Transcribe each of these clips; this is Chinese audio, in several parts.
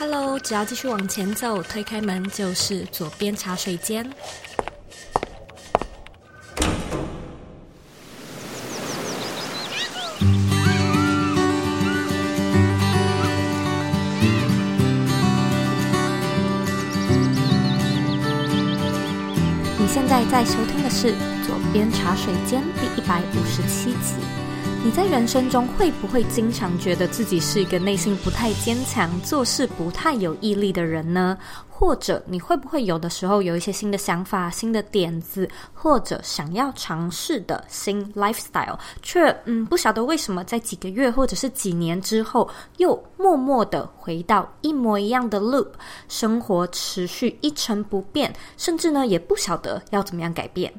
Hello，只要继续往前走，推开门就是左边茶水间。你现在在收听的是左边茶水间第一百五十七集。你在人生中会不会经常觉得自己是一个内心不太坚强、做事不太有毅力的人呢？或者你会不会有的时候有一些新的想法、新的点子，或者想要尝试的新 lifestyle，却嗯不晓得为什么在几个月或者是几年之后又默默的回到一模一样的 loop，生活持续一成不变，甚至呢也不晓得要怎么样改变。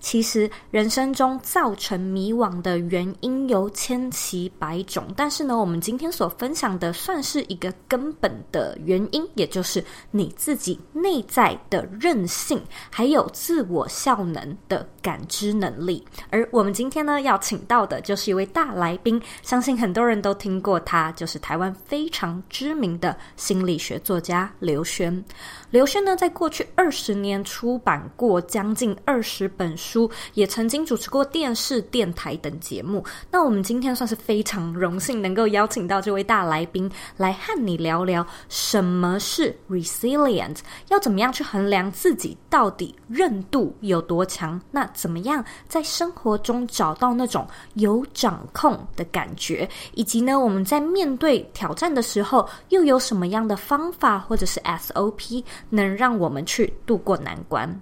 其实人生中造成迷惘的原因有千奇百种，但是呢，我们今天所分享的算是一个根本的原因，也就是你自己内在的韧性，还有自我效能的感知能力。而我们今天呢，要请到的就是一位大来宾，相信很多人都听过他，就是台湾非常知名的心理学作家刘轩。刘轩呢，在过去二十年出版过将近二十本书。书也曾经主持过电视、电台等节目。那我们今天算是非常荣幸，能够邀请到这位大来宾来和你聊聊什么是 resilient，要怎么样去衡量自己到底韧度有多强？那怎么样在生活中找到那种有掌控的感觉？以及呢，我们在面对挑战的时候，又有什么样的方法或者是 SOP 能让我们去度过难关？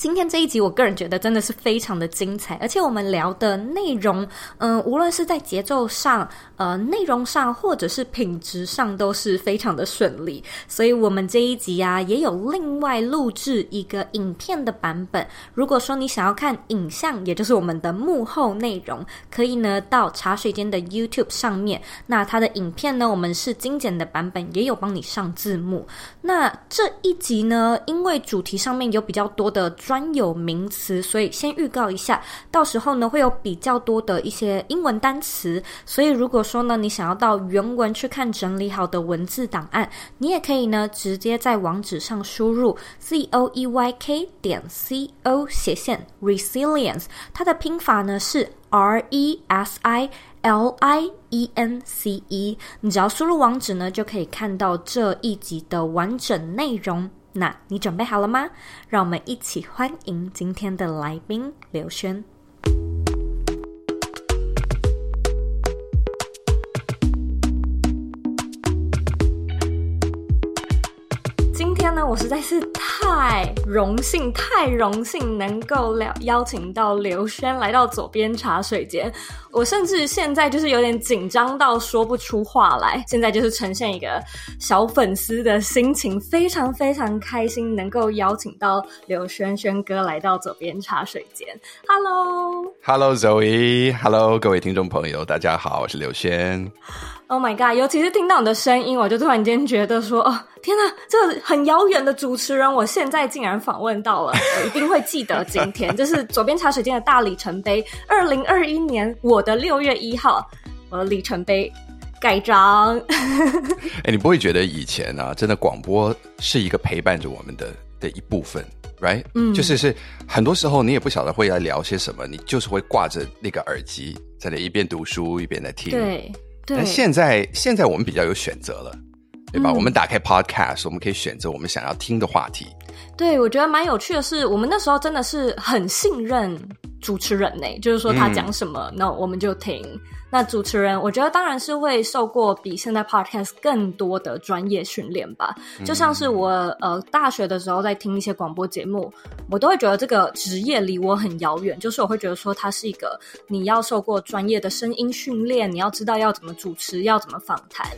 今天这一集，我个人觉得真的是非常的精彩，而且我们聊的内容，嗯、无论是在节奏上，呃，内容上，或者是品质上，都是非常的顺利。所以，我们这一集啊，也有另外录制一个影片的版本。如果说你想要看影像，也就是我们的幕后内容，可以呢到茶水间的 YouTube 上面。那它的影片呢，我们是精简的版本，也有帮你上字幕。那这一集呢，因为主题上面有比较多的。专有名词，所以先预告一下，到时候呢会有比较多的一些英文单词，所以如果说呢你想要到原文去看整理好的文字档案，你也可以呢直接在网址上输入 z o e y k 点 c o 斜线 resilience，它的拼法呢是 r e s i l i e n c e，你只要输入网址呢就可以看到这一集的完整内容。那你准备好了吗？让我们一起欢迎今天的来宾刘轩。今天呢，我实在是太荣幸，太荣幸能够邀邀请到刘轩来到左边茶水间。我甚至现在就是有点紧张到说不出话来。现在就是呈现一个小粉丝的心情，非常非常开心能够邀请到刘轩轩哥来到左边茶水间。Hello，Hello Zoe，Hello 各位听众朋友，大家好，我是刘轩。Oh my god！尤其是听到你的声音，我就突然间觉得说，哦，天哪，这个很遥远的主持人，我现在竟然访问到了，我一定会记得今天。这是左边茶水间的大里程碑，二零二一年我的六月一号，我的里程碑盖章。哎、欸，你不会觉得以前啊，真的广播是一个陪伴着我们的的一部分，right？嗯，就是是很多时候你也不晓得会来聊些什么，你就是会挂着那个耳机，在那一边读书一边在听，对。但现在，现在我们比较有选择了，对吧？嗯、我们打开 Podcast，我们可以选择我们想要听的话题。对，我觉得蛮有趣的是，我们那时候真的是很信任主持人呢，就是说他讲什么，那、嗯、我们就听。那主持人，我觉得当然是会受过比现在 podcast 更多的专业训练吧。就像是我呃大学的时候在听一些广播节目，我都会觉得这个职业离我很遥远。就是我会觉得说，它是一个你要受过专业的声音训练，你要知道要怎么主持，要怎么访谈。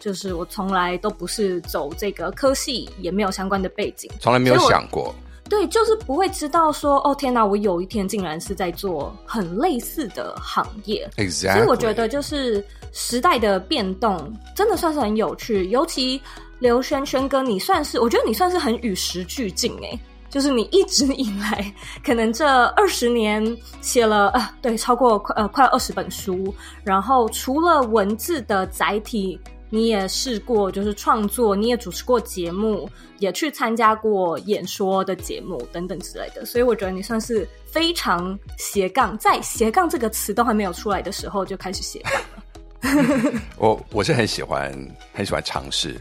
就是我从来都不是走这个科系，也没有相关的背景，从来没有想过。对，就是不会知道说，哦天哪，我有一天竟然是在做很类似的行业。Exactly. 所以我觉得就是时代的变动真的算是很有趣。尤其刘轩轩哥，你算是我觉得你算是很与时俱进诶，就是你一直以来可能这二十年写了呃对超过快呃快二十本书，然后除了文字的载体。你也试过就是创作，你也主持过节目，也去参加过演说的节目等等之类的，所以我觉得你算是非常斜杠，在斜杠这个词都还没有出来的时候就开始斜杠了。我我是很喜欢很喜欢尝试，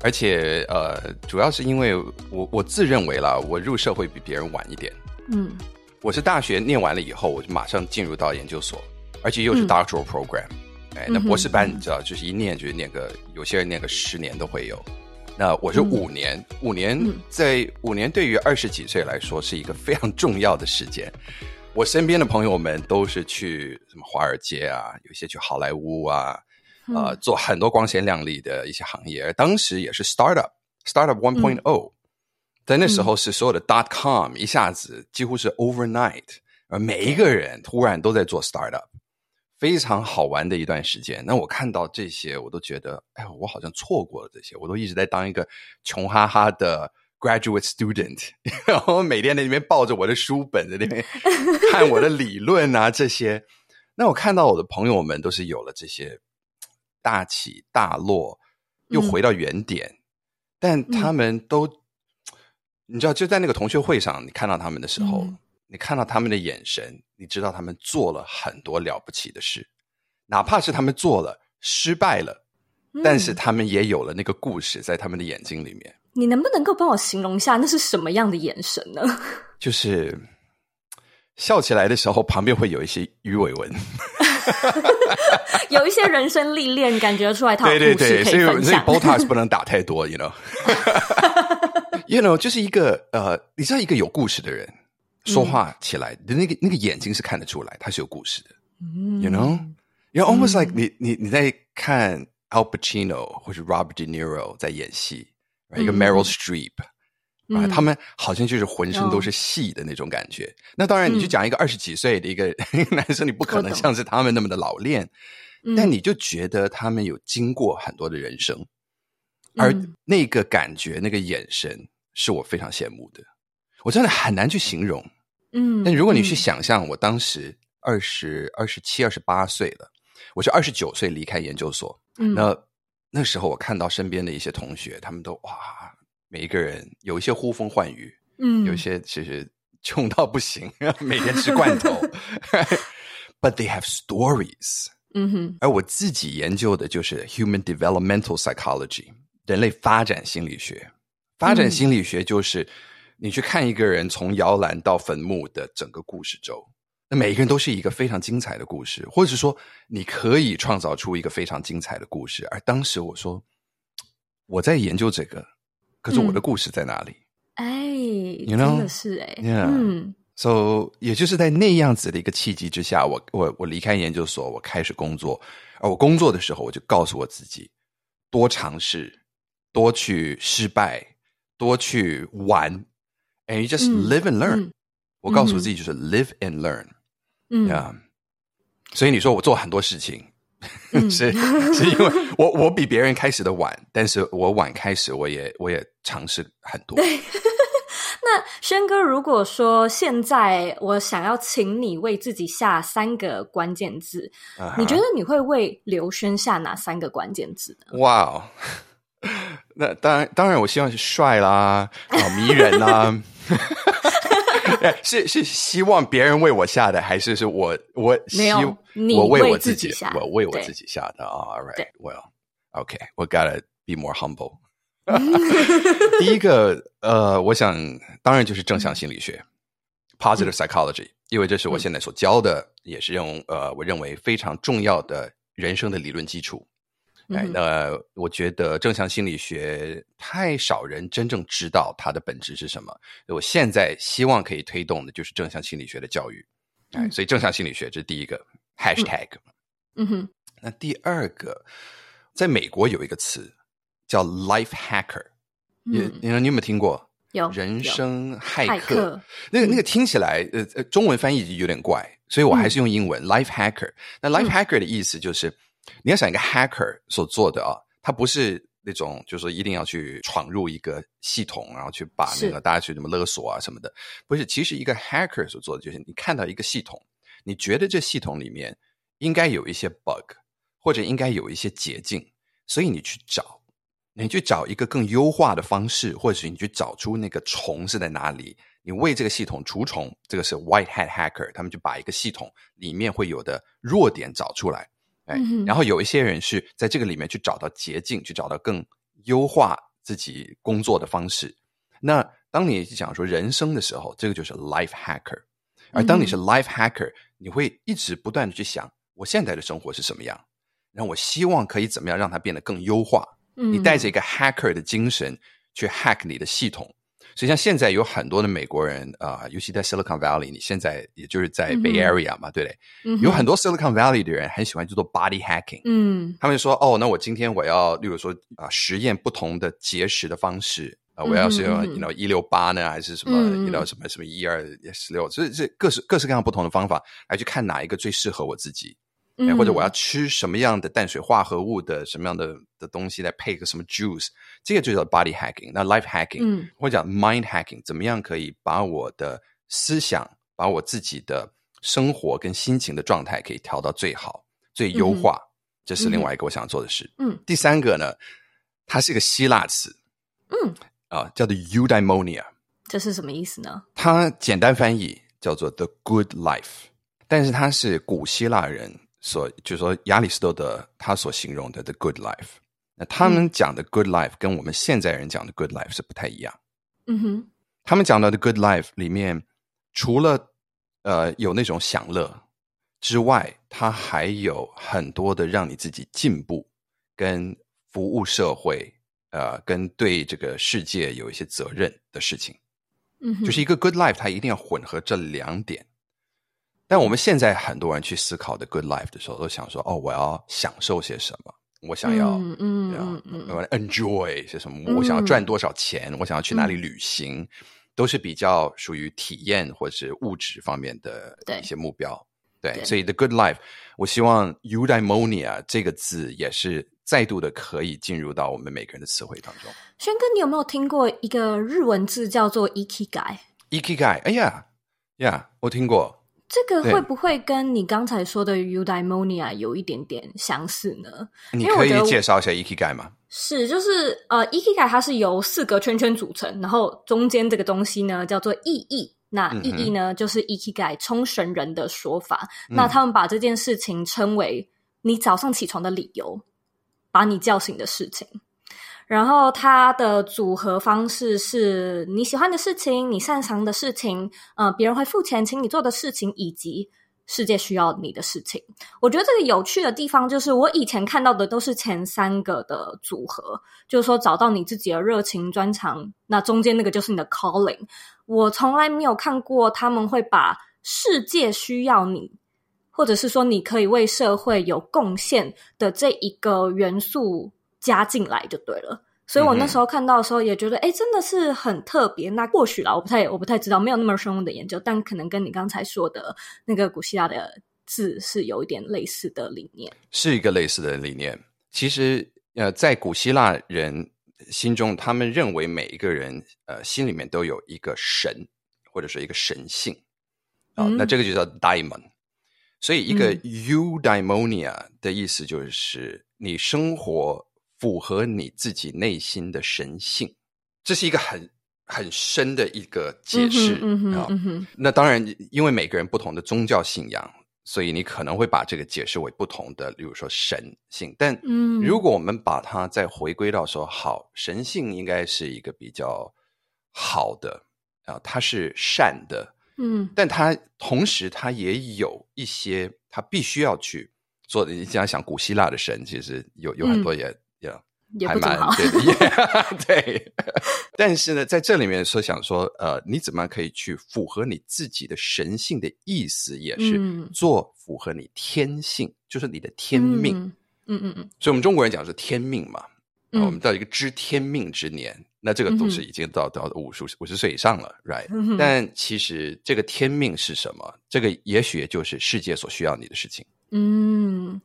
而且呃，主要是因为我我自认为啦，我入社会比别人晚一点。嗯。我是大学念完了以后，我就马上进入到研究所，而且又是 doctoral program，嗯。哎，那博士班你知道，就是一念就是念个，有些人念个十年都会有。那我是五年，嗯、五年在五年对于二十几岁来说是一个非常重要的时间。我身边的朋友们都是去什么华尔街啊，有些去好莱坞啊，呃，做很多光鲜亮丽的一些行业。而当时也是 startup，startup one point oh。在那时候是所有的 dot com 一下子几乎是 overnight，而每一个人突然都在做 startup，非常好玩的一段时间。那我看到这些，我都觉得，哎，我好像错过了这些。我都一直在当一个穷哈哈的 graduate student，然后每天在那边抱着我的书本在那边 看我的理论啊这些。那我看到我的朋友们都是有了这些大起大落，又回到原点，嗯、但他们都。你知道，就在那个同学会上，你看到他们的时候，嗯、你看到他们的眼神，你知道他们做了很多了不起的事，哪怕是他们做了失败了，嗯、但是他们也有了那个故事在他们的眼睛里面。你能不能够帮我形容一下，那是什么样的眼神呢？就是笑起来的时候，旁边会有一些鱼尾纹，有一些人生历练，感觉出来他。对对对，所以所以 Botox 不能打太多，you know。You know，就是一个呃，你知道一个有故事的人说话起来的那个那个眼睛是看得出来他是有故事的。You know，you're almost like 你你你在看 Al Pacino 或者 Robert De Niro 在演戏，一个 Meryl Streep，啊，他们好像就是浑身都是戏的那种感觉。那当然，你就讲一个二十几岁的一个 男生，你不可能像是他们那么的老练，但你就觉得他们有经过很多的人生。而那个感觉，那个眼神，是我非常羡慕的。我真的很难去形容。嗯，但如果你去想象，我当时二十二十七、二十八岁了，我是二十九岁离开研究所。嗯，那那时候我看到身边的一些同学，他们都哇，每一个人有一些呼风唤雨，嗯，有一些其实穷到不行，每天吃罐头。But they have stories。嗯哼，而我自己研究的就是 human developmental psychology。人类发展心理学，发展心理学就是你去看一个人从摇篮到坟墓的整个故事轴。那每一个人都是一个非常精彩的故事，或者是说你可以创造出一个非常精彩的故事。而当时我说我在研究这个，可是我的故事在哪里？哎?真的是哎.嗯，so 也就是在那样子的一个契机之下，我我我离开研究所，我开始工作。而我工作的时候，我就告诉我自己多尝试。多去失败，多去玩，and you just live and learn。嗯、我告诉我自己就是 live and learn。嗯.所以你说我做很多事情，嗯、是是因为我我比别人开始的晚，但是我晚开始，我也我也尝试很多。对，那轩哥，如果说现在我想要请你为自己下三个关键字，uh huh. 你觉得你会为刘轩下哪三个关键字呢？哇哦！那当然，当然，我希望是帅啦，啊，迷人啦。是是希望别人为我下的，还是是我我希我为我自己下，我为我自己下的啊？All right, well, okay, we gotta be more humble。第一个，呃，我想当然就是正向心理学，positive psychology，因为这是我现在所教的，也是用呃，我认为非常重要的人生的理论基础。哎，那我觉得正向心理学太少人真正知道它的本质是什么。我现在希望可以推动的就是正向心理学的教育。哎，所以正向心理学这是第一个 hashtag。嗯哼。那第二个，在美国有一个词叫 life hacker，你你你有没有听过？有。人生骇客。那个那个听起来呃呃中文翻译有点怪，所以我还是用英文 life hacker。那 life hacker 的意思就是。你要想一个 hacker 所做的啊，他不是那种就是说一定要去闯入一个系统，然后去把那个大家去怎么勒索啊什么的，不是。其实一个 hacker 所做的就是你看到一个系统，你觉得这系统里面应该有一些 bug，或者应该有一些捷径，所以你去找，你去找一个更优化的方式，或者是你去找出那个虫是在哪里，你为这个系统除虫，这个是 White Hat Hacker，他们就把一个系统里面会有的弱点找出来，哎，嗯、然后有一些人是在这个里面去找到捷径，去找到更优化自己工作的方式。那当你讲说人生的时候，这个就是 Life Hacker。而当你是 Life Hacker，你会一直不断的去想，我现在的生活是什么样，然后我希望可以怎么样让它变得更优化。你带着一个 Hacker 的精神去 Hack 你的系统，所以像现在有很多的美国人啊、呃，尤其在 Silicon Valley，你现在也就是在 Bay Area 嘛，对不对？有很多 Silicon Valley 的人很喜欢去做 Body Hacking，嗯，他们就说哦，那我今天我要，例如说啊、呃，实验不同的节食的方式。啊，我要是用，you know，一六八呢，还是什么，you know，什么什么一二十六，所以这各式各式各样不同的方法来去看哪一个最适合我自己，嗯，或者我要吃什么样的淡水化合物的什么样的的东西来配个什么 juice，这个就叫 body hacking。那 life hacking，嗯，或者讲 mind hacking，怎么样可以把我的思想，把我自己的生活跟心情的状态可以调到最好、最优化，嗯，这是另外一个我想做的事。嗯，第三个呢，它是一个希腊词，嗯。啊，叫做 eudaimonia，这是什么意思呢？它简单翻译叫做 the good life，但是它是古希腊人所，就是说亚里士多德他所形容的 the good life。那他们讲的 good life 跟我们现在人讲的 good life 是不太一样。嗯哼，他们讲到的 good life 里面，除了呃有那种享乐之外，它还有很多的让你自己进步跟服务社会。呃，跟对这个世界有一些责任的事情，嗯，就是一个 good life，它一定要混合这两点。但我们现在很多人去思考的 good life 的时候，都想说，哦，我要享受些什么？我想要，嗯嗯嗯，我 enjoy 些什么？嗯、我想要赚多少钱？我想要去哪里旅行？嗯、都是比较属于体验或者是物质方面的一些目标。对，对，所以 the good life，我希望 eudaimonia 这个字也是。再度的可以进入到我们每个人的词汇当中。轩哥，你有没有听过一个日文字叫做 ikigai？ikigai，哎呀呀，我听过。这个会不会跟你刚才说的 eudaimonia 有一点点相似呢？你可以介绍一下 ikigai 吗？是，就是呃，ikigai 它是由四个圈圈组成，然后中间这个东西呢叫做意义。那意义呢，嗯、就是 ikigai 冲绳人的说法。嗯、那他们把这件事情称为你早上起床的理由。把你叫醒的事情，然后它的组合方式是你喜欢的事情、你擅长的事情，呃，别人会付钱请你做的事情，以及世界需要你的事情。我觉得这个有趣的地方就是，我以前看到的都是前三个的组合，就是说找到你自己的热情专长，那中间那个就是你的 calling。我从来没有看过他们会把世界需要你。或者是说，你可以为社会有贡献的这一个元素加进来就对了。所以我那时候看到的时候，也觉得，哎、嗯，真的是很特别。那或许啦，我不太，我不太知道，没有那么深入的研究，但可能跟你刚才说的那个古希腊的字是有一点类似的理念，是一个类似的理念。其实，呃，在古希腊人心中，他们认为每一个人，呃，心里面都有一个神，或者说一个神性啊。嗯、那这个就叫 daimon。所以，一个 eudaimonia 的意思就是你生活符合你自己内心的神性，这是一个很很深的一个解释。嗯嗯嗯、那当然，因为每个人不同的宗教信仰，所以你可能会把这个解释为不同的，例如说神性。但如果我们把它再回归到说，好，神性应该是一个比较好的啊，它是善的。嗯，但它同时它也有一些它必须要去做的。你这样想，古希腊的神其实有有很多也、嗯、也还蛮对的，对。但是呢，在这里面说想说，呃，你怎么样可以去符合你自己的神性的意思，也是做符合你天性，嗯、就是你的天命。嗯嗯嗯。所以，我们中国人讲是天命嘛。嗯、我们到一个知天命之年，那这个都是已经到、到五十五十岁以上了，right？、嗯、但其实这个天命是什么？这个也许就是世界所需要你的事情。嗯，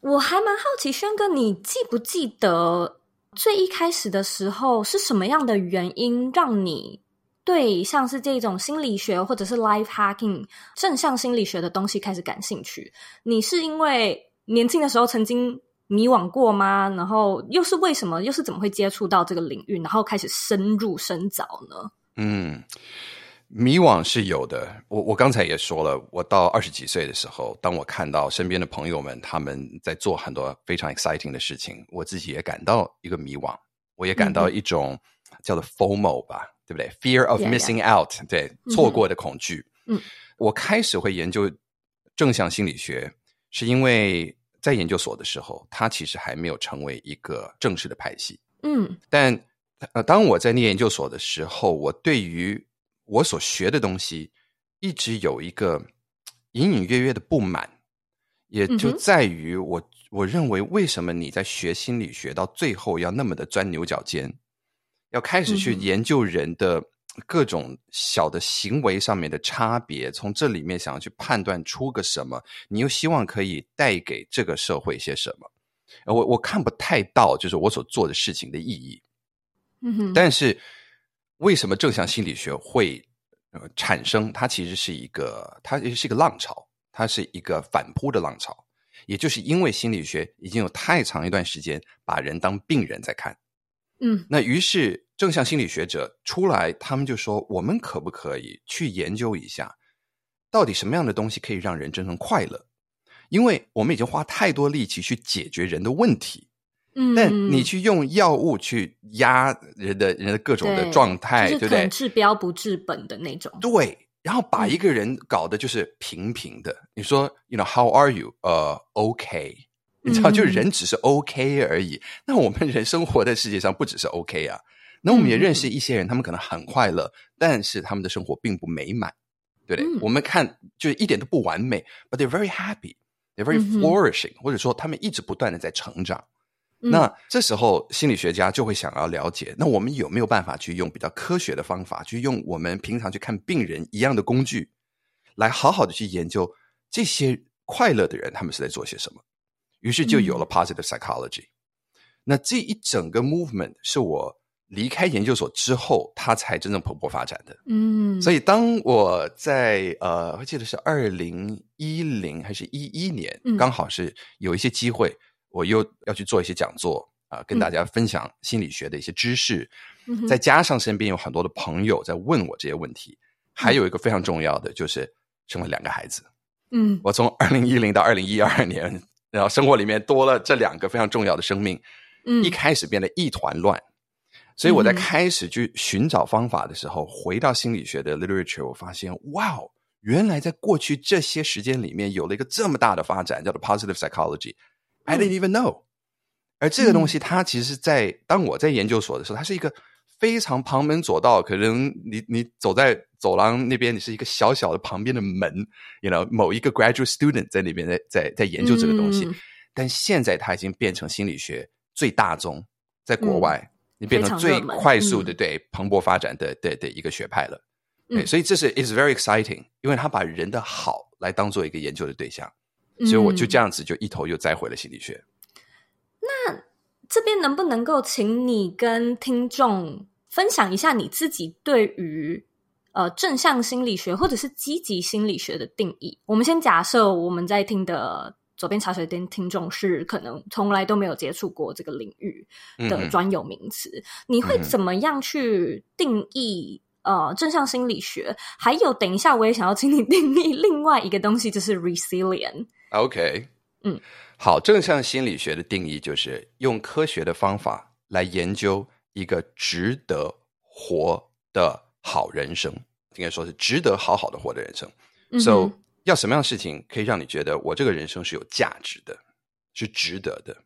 我还蛮好奇，轩哥，你记不记得最一开始的时候是什么样的原因让你对像是这种心理学或者是 life hacking 正向心理学的东西开始感兴趣？你是因为年轻的时候曾经迷惘过吗？然后又是为什么？又是怎么会接触到这个领域，然后开始深入深造呢？嗯。迷惘是有的，我我刚才也说了，我到二十几岁的时候，当我看到身边的朋友们他们在做很多非常 exciting 的事情，我自己也感到一个迷惘，我也感到一种叫做 FOMO 吧，嗯、对不对？Fear of missing yeah. 对，错过的恐惧。嗯，我开始会研究正向心理学，是因为在研究所的时候，它其实还没有成为一个正式的派系。嗯，但呃，当我在念研究所的时候，我对于我所学的东西一直有一个隐隐约约的不满，也就在于我我认为，为什么你在学心理学到最后要那么的钻牛角尖，要开始去研究人的各种小的行为上面的差别，从这里面想要去判断出个什么，你又希望可以带给这个社会些什么？我我看不太到，就是我所做的事情的意义。嗯哼，但是。为什么正向心理学会呃产生？它其实是一个，它也是一个浪潮，它是一个反扑的浪潮。也就是因为心理学已经有太长一段时间把人当病人在看，嗯，那于是正向心理学者出来，他们就说：我们可不可以去研究一下，到底什么样的东西可以让人真正快乐？因为我们已经花太多力气去解决人的问题。嗯，但你去用药物去压人的人的各种的状态，对不对？治标不治本的那种。对，然后把一个人搞的就是平平的。嗯、你说，you know，how are you？呃、uh,，OK，你知道，就人只是 OK 而已。嗯、那我们人生活在世界上不只是 OK 啊。那我们也认识一些人，他们可能很快乐，但是他们的生活并不美满，对不对？嗯、我们看就是一点都不完美，but they're very happy，they're very flourishing，、嗯、或者说他们一直不断的在成长。那这时候，心理学家就会想要了解，那我们有没有办法去用比较科学的方法，去用我们平常去看病人一样的工具，来好好的去研究这些快乐的人他们是在做些什么？于是就有了 positive psychology。那这一整个 movement 是我离开研究所之后，它才真正蓬勃发展的。嗯，所以当我在呃，我记得是二零一零还是一一年，刚好是有一些机会。我又要去做一些讲座啊、呃，跟大家分享心理学的一些知识，嗯、再加上身边有很多的朋友在问我这些问题，嗯、还有一个非常重要的就是生了两个孩子。嗯，我从二零一零到二零一二年，然后生活里面多了这两个非常重要的生命，嗯，一开始变得一团乱，所以我在开始去寻找方法的时候，嗯、回到心理学的 literature，我发现哇，原来在过去这些时间里面有了一个这么大的发展，叫做 positive psychology。I didn't even know，而这个东西，它其实是在、嗯、当我在研究所的时候，它是一个非常旁门左道。可能你你走在走廊那边，你是一个小小的旁边的门，you know，某一个 graduate student 在那边在在在研究这个东西。嗯、但现在它已经变成心理学最大宗，在国外，嗯、你变成最快速的对蓬勃发展的的的一个学派了。对，所以这是 is very exciting，因为它把人的好来当做一个研究的对象。所以我就这样子就一头又栽回了心理学。嗯、那这边能不能够请你跟听众分享一下你自己对于呃正向心理学或者是积极心理学的定义？我们先假设我们在听的左边茶水间听众是可能从来都没有接触过这个领域的专有名词，嗯、你会怎么样去定义？呃，正向心理学，还有等一下我也想要请你定义另外一个东西，就是 resilient。OK，嗯，好，正向心理学的定义就是用科学的方法来研究一个值得活的好人生，应该说是值得好好的活的人生。嗯、So，要什么样的事情可以让你觉得我这个人生是有价值的，是值得的？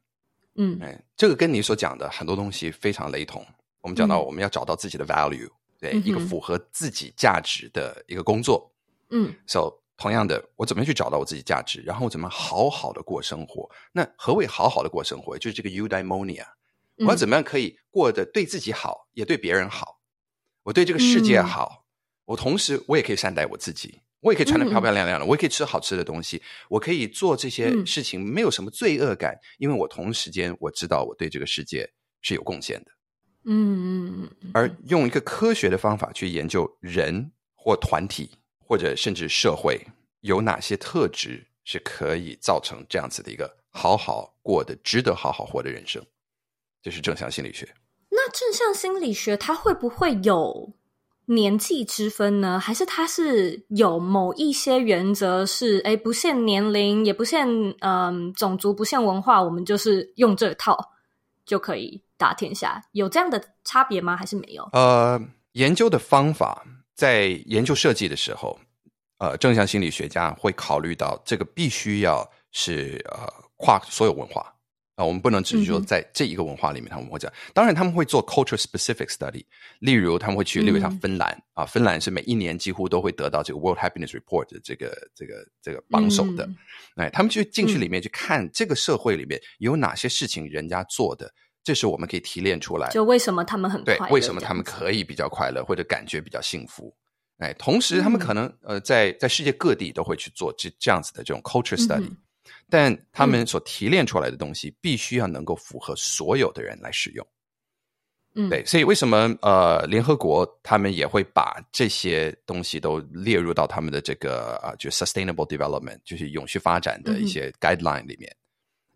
嗯，哎，这个跟你所讲的很多东西非常雷同。我们讲到我们要找到自己的 value。对，一个符合自己价值的一个工作，嗯，so 同样的，我怎么去找到我自己价值，然后我怎么好好的过生活？那何谓好好的过生活？就是这个 eudaimonia，我要怎么样可以过得对自己好，也对别人好？我对这个世界好，我同时我也可以善待我自己，我也可以穿得漂漂亮亮的，我也可以吃好吃的东西，我可以做这些事情，没有什么罪恶感，因为我同时间我知道我对这个世界是有贡献的。嗯嗯嗯，而用一个科学的方法去研究人或团体或者甚至社会有哪些特质是可以造成这样子的一个好好过的、值得好好活的人生。这是正向心理学。那正向心理学它会不会有年纪之分呢？还是它是有某一些原则是，哎，不限年龄，也不限嗯、呃、种族，不限文化，我们就是用这套就可以打天下？有这样的差别吗？还是没有？呃，研究的方法在研究设计的时候，呃，正向心理学家会考虑到这个必须要是呃跨所有文化。啊，我们不能只是说在这一个文化里面，他们会这样。当然，他们会做 culture specific study，例如他们会去，例如像芬兰啊，芬兰是每一年几乎都会得到这个 World Happiness Report 的这个这个这个榜首的。哎，他们去进去里面去看这个社会里面有哪些事情人家做的，这是我们可以提炼出来。就为什么他们很快乐？对，为什么他们可以比较快乐或者感觉比较幸福？哎，同时他们可能呃，在在世界各地都会去做这这样子的这种 culture study。但他们所提炼出来的东西，必须要能够符合所有的人来使用。嗯，对，所以为什么呃，联合国他们也会把这些东西都列入到他们的这个啊、呃，就 sustainable development，就是永续发展的一些 guideline 里面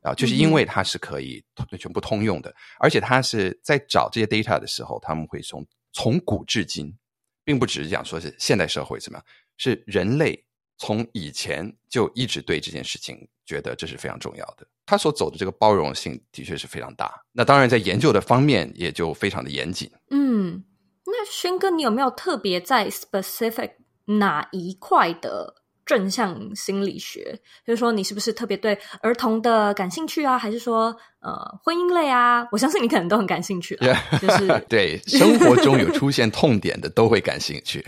呃，就是因为它是可以全部通用的，而且它是在找这些 data 的时候，他们会从从古至今，并不只是讲说是现代社会怎么样，是人类。从以前就一直对这件事情觉得这是非常重要的，他所走的这个包容性的确是非常大。那当然，在研究的方面也就非常的严谨。嗯，那轩哥，你有没有特别在 specific 哪一块的？正向心理学，就是说你是不是特别对儿童的感兴趣啊？还是说呃婚姻类啊？我相信你可能都很感兴趣，yeah, 就是 对生活中有出现痛点的都会感兴趣。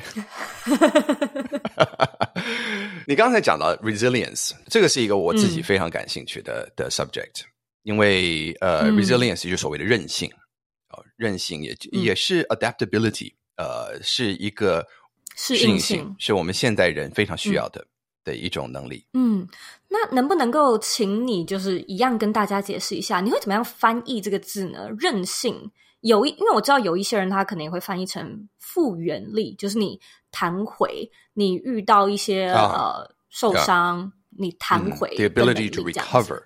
你刚才讲到 resilience，这个是一个我自己非常感兴趣的、嗯、的 subject，因为呃、嗯、resilience 就是所谓的韧性，哦，韧性也也是 adaptability，、嗯、呃，是一个。适应性是我们现代人非常需要的、嗯、的一种能力。嗯，那能不能够请你就是一样跟大家解释一下，你会怎么样翻译这个字呢？韧性有一，因为我知道有一些人他可能也会翻译成复原力，就是你弹回，你遇到一些、啊、呃受伤，啊、你弹回、嗯、the ability to recover。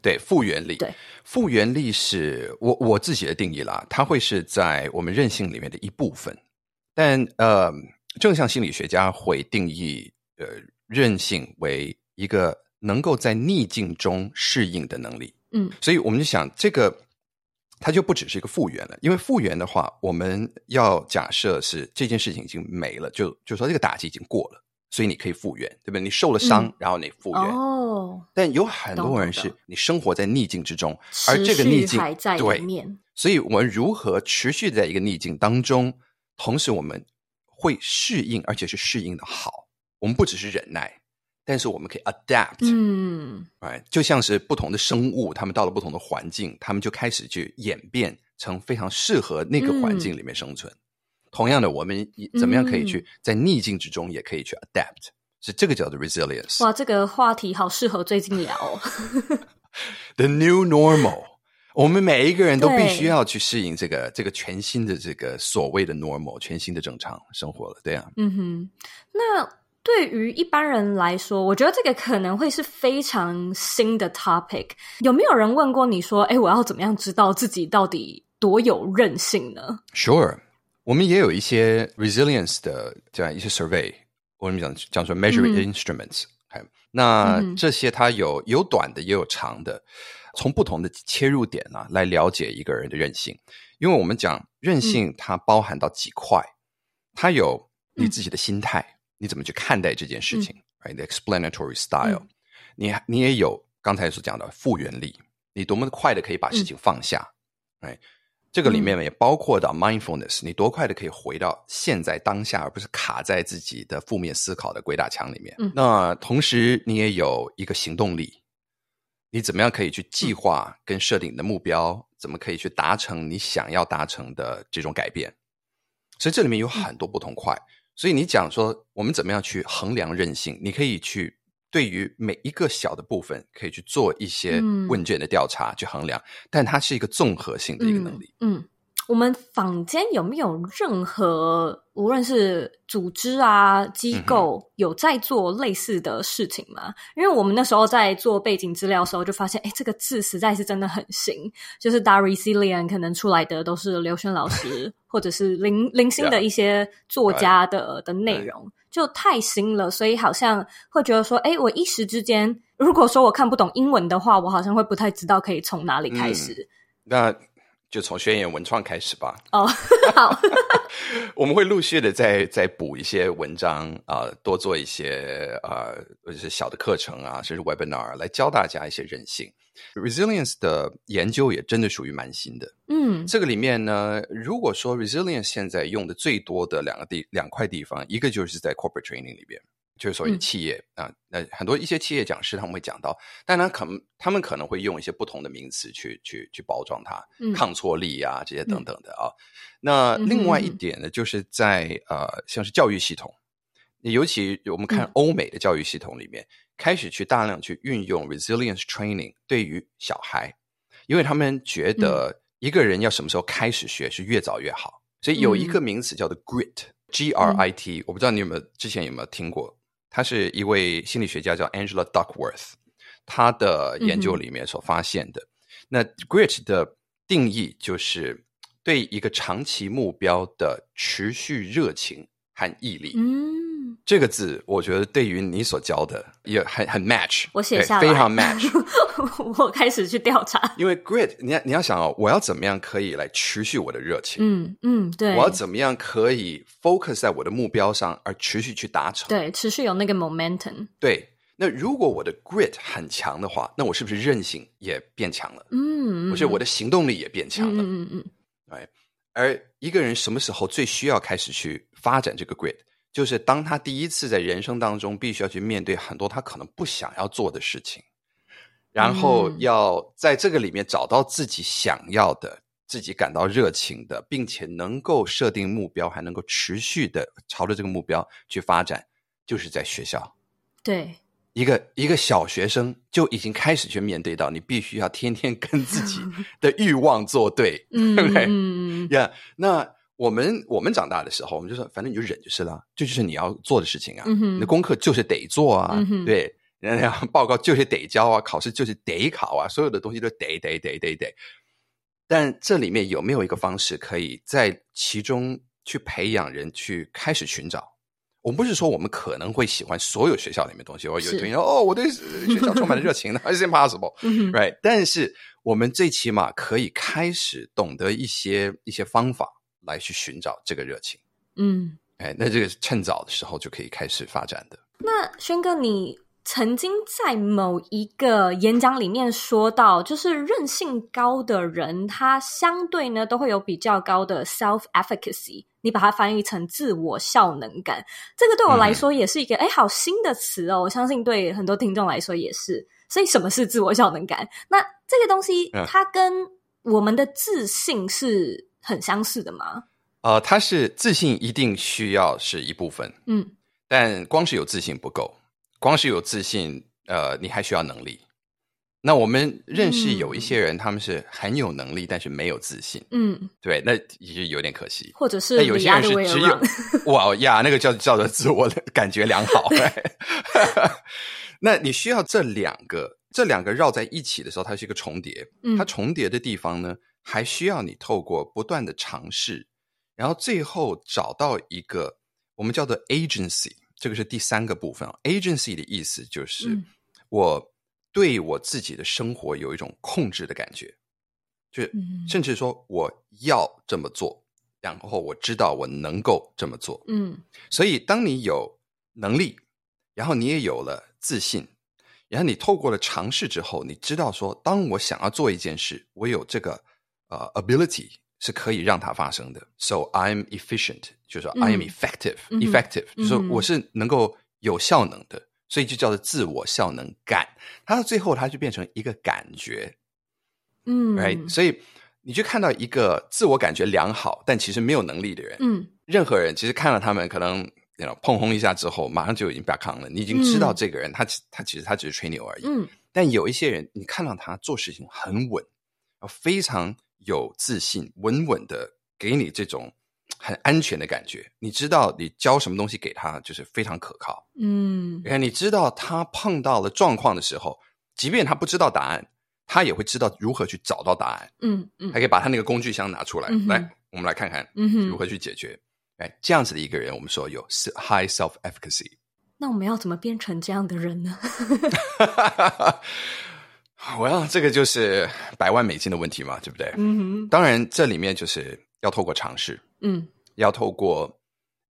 对，复原力。对，复原力是我我自己的定义啦，它会是在我们韧性里面的一部分，但呃。正向心理学家会定义呃韧性为一个能够在逆境中适应的能力。嗯，所以我们就想这个它就不只是一个复原了，因为复原的话，我们要假设是这件事情已经没了，就就说这个打击已经过了，所以你可以复原，对不对？你受了伤，嗯、然后你复原。哦，但有很多人是你生活在逆境之中，而这个逆境还在里面。对，所以我们如何持续在一个逆境当中，同时我们。会适应，而且是适应的好。我们不只是忍耐，但是我们可以 adapt。嗯，哎，就像是不同的生物，他们到了不同的环境，他们就开始去演变成非常适合那个环境里面生存。嗯、同样的，我们怎么样可以去在逆境之中也可以去 adapt？是这个叫做 resilience。哇，这个话题好适合最近聊。The new normal。我们每一个人都必须要去适应这个这个全新的这个所谓的 normal，全新的正常生活了，对呀、啊。嗯哼，那对于一般人来说，我觉得这个可能会是非常新的 topic。有没有人问过你说，哎，我要怎么样知道自己到底多有韧性呢？Sure，我们也有一些 resilience 的这样一些 survey，我们讲讲说 measuring instruments、嗯。那这些它有有短的，也有长的。从不同的切入点呢、啊，来了解一个人的韧性，因为我们讲韧性，它包含到几块，嗯、它有你自己的心态，嗯、你怎么去看待这件事情、嗯、，right？The explanatory style，、嗯、你你也有刚才所讲的复原力，你多么快的可以把事情放下，哎、嗯，这个里面也包括到 mindfulness，你多快的可以回到现在当下，而不是卡在自己的负面思考的鬼打墙里面。嗯、那同时，你也有一个行动力。你怎么样可以去计划跟设定你的目标？嗯、怎么可以去达成你想要达成的这种改变？所以这里面有很多不同块。嗯、所以你讲说我们怎么样去衡量韧性？你可以去对于每一个小的部分，可以去做一些问卷的调查、嗯、去衡量。但它是一个综合性的一个能力。嗯，嗯，我们坊间有没有任何无论是组织啊机构有在做类似的事情吗？嗯、因为我们那时候在做背景资料的时候，就发现，哎，这个字实在是真的很新，就是打 resilient 可能出来的都是刘轩老师 或者是零零星的一些作家的 Yeah. 的内容，就太新了，所以好像会觉得说，哎，我一时之间，如果说我看不懂英文的话，我好像会不太知道可以从哪里开始。嗯、那。就从宣言文创开始吧。哦，好，我们会陆续的再再补一些文章啊、呃，多做一些呃，或者是小的课程啊，甚至 webinar 来教大家一些韧性。Resilience 的研究也真的属于蛮新的。嗯，这个里面呢，如果说 Resilience 现在用的最多的两个地两块地方，一个就是在 corporate training 里边。就是所谓的企业、嗯、啊，那很多一些企业讲师他们会讲到，但他可能他们可能会用一些不同的名词去去去包装它，嗯、抗挫力啊这些等等的啊。嗯、那另外一点呢，就是在呃，像是教育系统，尤其我们看欧美的教育系统里面，嗯、开始去大量去运用 resilience training 对于小孩，因为他们觉得一个人要什么时候开始学是越早越好，所以有一个名词叫做 grit，G R I T，、嗯、我不知道你有没有之前有没有听过。他是一位心理学家，叫 Angela Duckworth，他的研究里面所发现的。嗯、那 Grit 的定义就是对一个长期目标的持续热情和毅力。嗯。这个字，我觉得对于你所教的也很很 match，我写下来，非常 match。我开始去调查，因为 grit，你要你要想哦，我要怎么样可以来持续我的热情？嗯嗯，对。我要怎么样可以 focus 在我的目标上，而持续去达成？对，持续有那个 momentum。对，那如果我的 grit 很强的话，那我是不是韧性也变强了？嗯，我觉得我的行动力也变强了。嗯嗯嗯。对，而一个人什么时候最需要开始去发展这个 grit？就是当他第一次在人生当中必须要去面对很多他可能不想要做的事情，然后要在这个里面找到自己想要的、自己感到热情的，并且能够设定目标，还能够持续的朝着这个目标去发展，就是在学校。对，一个一个小学生就已经开始去面对到你必须要天天跟自己 的欲望作对，对不对？嗯呀，那。我们我们长大的时候，我们就说，反正你就忍就是了，这就，是你要做的事情啊。嗯、你的功课就是得做啊，嗯、对，然后报告就是得交啊，考试就是得考啊，所有的东西都得得得得得。但这里面有没有一个方式，可以在其中去培养人去开始寻找？我们不是说我们可能会喜欢所有学校里面东西，我有同学说哦，我对 学校充满了热情，It's impossible，right？但是我们最起码可以开始懂得一些一些方法。来去寻找这个热情，嗯，哎，那这个趁早的时候就可以开始发展的。那轩哥，你曾经在某一个演讲里面说到，就是韧性高的人，他相对呢都会有比较高的 self-efficacy，你把它翻译成自我效能感。这个对我来说也是一个哎、嗯、好新的词哦，我相信对很多听众来说也是。所以什么是自我效能感？那这个东西它跟我们的自信是很相似的吗？呃，它是自信一定需要是一部分，嗯，但光是有自信不够，光是有自信，呃，你还需要能力。那我们认识有一些人，嗯、他们是很有能力，但是没有自信，嗯，对，那也就有点可惜。或者是有些人是只有哇呀，那个叫叫做自我的感觉良好。对那你需要这两个，这两个绕在一起的时候，它是一个重叠。嗯，它重叠的地方呢？还需要你透过不断的尝试，然后最后找到一个我们叫做 agency，这个是第三个部分。agency 的意思就是我对我自己的生活有一种控制的感觉，就甚至说我要这么做，然后我知道我能够这么做。嗯，所以当你有能力，然后你也有了自信，然后你透过了尝试之后，你知道说，当我想要做一件事，我有这个。呃、uh，ability 是可以让它发生的。So I'm efficient，就是说 I am effective，effective，就是说我是能够有效能的，所以就叫做自我效能感。它到最后，它就变成一个感觉，嗯，right。所以你去看到一个自我感觉良好，但其实没有能力的人，嗯，任何人其实看到他们可能，you know, 碰轰一下之后，马上就已经 back on 了。你已经知道这个人，他他其实他只是吹牛而已。嗯，但有一些人，你看到他做事情很稳，非常。有自信，稳稳的给你这种很安全的感觉。你知道你教什么东西给他就是非常可靠。嗯，你看，你知道他碰到了状况的时候，即便他不知道答案，他也会知道如何去找到答案。嗯嗯，还可以把他那个工具箱拿出来，嗯、来，我们来看看如何去解决。哎、嗯，这样子的一个人，我们说有 high self efficacy。那我们要怎么变成这样的人呢？我要这个就是百万美金的问题嘛，对不对？嗯哼。当然，这里面就是要透过尝试，嗯，要透过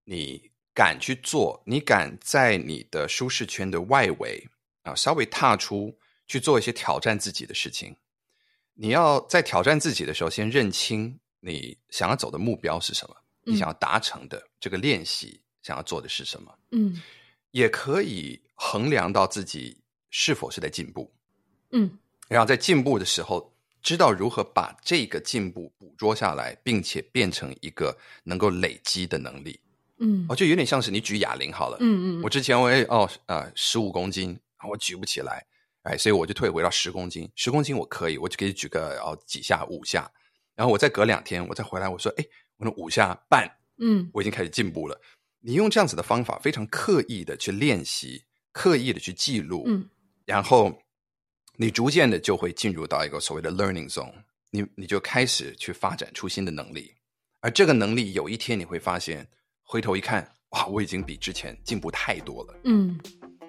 你敢去做，你敢在你的舒适圈的外围啊，稍微踏出去做一些挑战自己的事情。你要在挑战自己的时候，先认清你想要走的目标是什么，嗯、你想要达成的这个练习想要做的是什么？嗯。也可以衡量到自己是否是在进步，嗯，然后在进步的时候，知道如何把这个进步捕捉下来，并且变成一个能够累积的能力，嗯，哦，就有点像是你举哑铃好了，嗯嗯，我之前我也哦呃十五公斤我举不起来，哎，所以我就退回到十公斤，十公斤我可以，我就可以举个哦几下五下，然后我再隔两天我再回来，我说哎，我那五下半，嗯，我已经开始进步了。你用这样子的方法，非常刻意的去练习，刻意的去记录，嗯，然后你逐渐的就会进入到一个所谓的 learning zone，你你就开始去发展出新的能力，而这个能力有一天你会发现，回头一看，哇，我已经比之前进步太多了，嗯，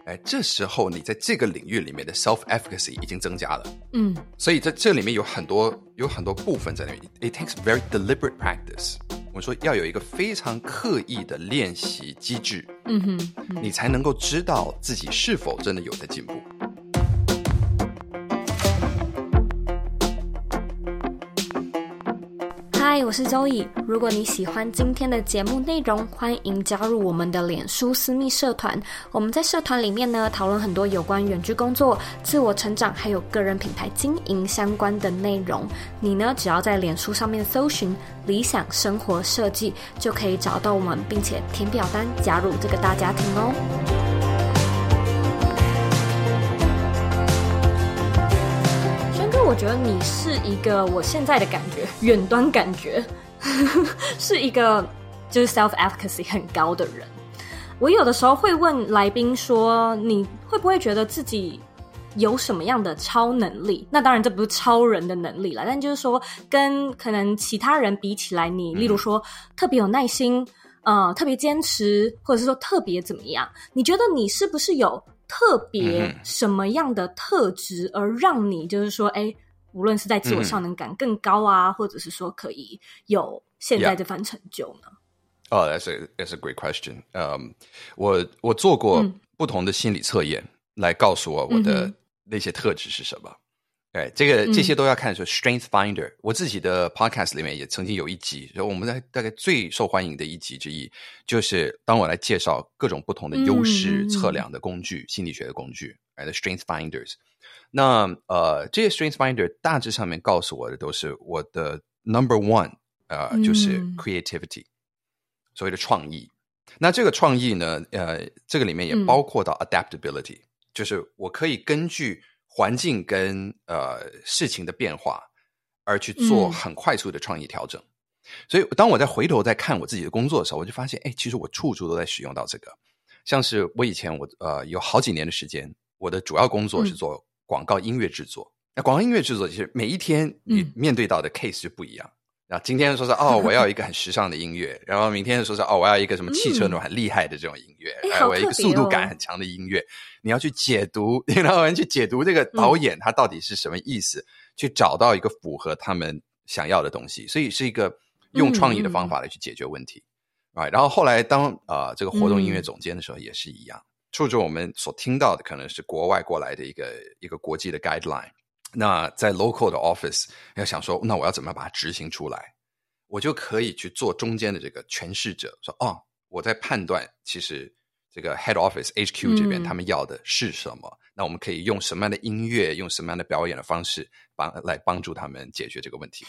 哎，这时候你在这个领域里面的 self efficacy 已经增加了，嗯，所以在这里面有很多有很多部分在里面，it takes very deliberate practice。我们说要有一个非常刻意的练习机制，嗯哼，你才能够知道自己是否真的有在进步。嗨，我是周乙。如果你喜欢今天的节目内容，欢迎加入我们的脸书私密社团。我们在社团里面呢，讨论很多有关远距工作、自我成长，还有个人品牌经营相关的内容。你呢，只要在脸书上面搜寻“理想生活设计”，就可以找到我们，并且填表单加入这个大家庭哦。我觉得你是一个，我现在的感觉，远端感觉 是一个就是 self efficacy 很高的人。我有的时候会问来宾说：“你会不会觉得自己有什么样的超能力？”那当然这不是超人的能力了，但就是说跟可能其他人比起来，你例如说特别有耐心，呃，特别坚持，或者是说特别怎么样？你觉得你是不是有？特别什么样的特质，而让你就是说，哎，无论是在自我效能感更高啊，嗯、或者是说可以有现在这番成就呢？哦、oh,，that's a that's a great question. 嗯、um,，我我做过不同的心理测验，来告诉我我的那些特质是什么。对，这个这些都要看说 Strength Finder、嗯。我自己的 podcast 里面也曾经有一集，然后我们在大概最受欢迎的一集之一，就是当我来介绍各种不同的优势测量的工具、嗯、心理学的工具，，the Strength Finders。那呃，这些 Strength Finder 大致上面告诉我的都是我的 Number One，呃，就是 Creativity，、嗯、所谓的创意。那这个创意呢，呃，这个里面也包括到 Adaptability，、嗯、就是我可以根据。环境跟呃事情的变化，而去做很快速的创意调整。嗯。所以，当我在回头再看我自己的工作的时候，我就发现，哎，其实我处处都在使用到这个。像是我以前我呃有好几年的时间，我的主要工作是做广告音乐制作。那广告音乐制作其实每一天你面对到的 case 就不一样。那今天说是哦，我要一个很时尚的音乐，然后明天说是哦，我要一个什么汽车那种很厉害的这种音乐，哎、嗯，我要一个速度感很强的音乐。你要去解读，你然后去解读这个导演他到底是什么意思，嗯、去找到一个符合他们想要的东西。所以是一个用创意的方法来去解决问题。啊、嗯，然后后来当啊、呃、这个活动音乐总监的时候也是一样，处、嗯、着我们所听到的可能是国外过来的一个一个国际的 guideline。那在 local 的 office 要想说，那我要怎么把它执行出来？我就可以去做中间的这个诠释者，说哦，我在判断，其实这个 head office HQ 这边他们要的是什么？嗯、那我们可以用什么样的音乐，用什么样的表演的方式帮来帮助他们解决这个问题？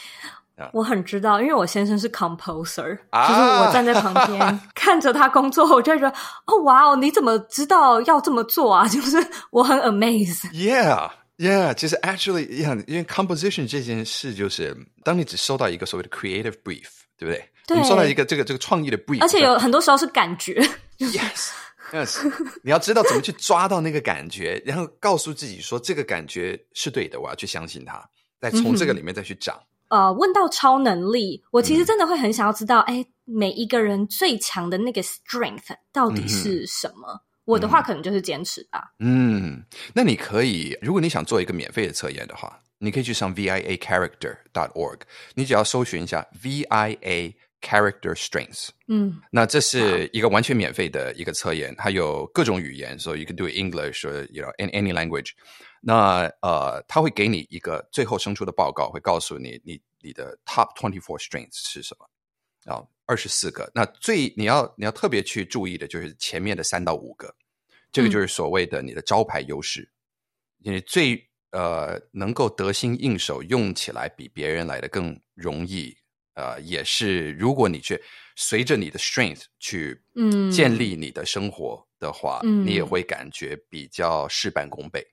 啊，我很知道，因为我先生是 composer，、啊、就是我站在旁边 看着他工作，我就觉得哦，哇哦，你怎么知道要这么做啊？就是我很 amazed。Yeah。Yeah，其实 actually，因为 composition 这件事就是，当你只收到一个所谓的 creative brief，对不对？对。你收到一个这个这个创意的 brief，而且有很多时候是感觉。Yes，Yes，你要知道怎么去抓到那个感觉，然后告诉自己说这个感觉是对的，我要去相信它，再从这个里面再去找。嗯、呃，问到超能力，我其实真的会很想要知道，哎、嗯，每一个人最强的那个 strength 到底是什么？嗯我的话可能就是坚持吧。嗯，那你可以，如果你想做一个免费的测验的话，你可以去上 VIA Character dot org，你只要搜寻一下 VIA Character Strengths。嗯，那这是一个完全免费的一个测验，它有各种语言，所以 you can do English or you know in any language。那呃，它会给你一个最后生出的报告，会告诉你你你的 Top twenty four Strengths 是什么。啊，二十四个。那最你要你要特别去注意的就是前面的三到五个，这个就是所谓的你的招牌优势，你、嗯、最呃能够得心应手，用起来比别人来的更容易。呃，也是如果你去随着你的 strength 去嗯建立你的生活的话，嗯、你也会感觉比较事半功倍。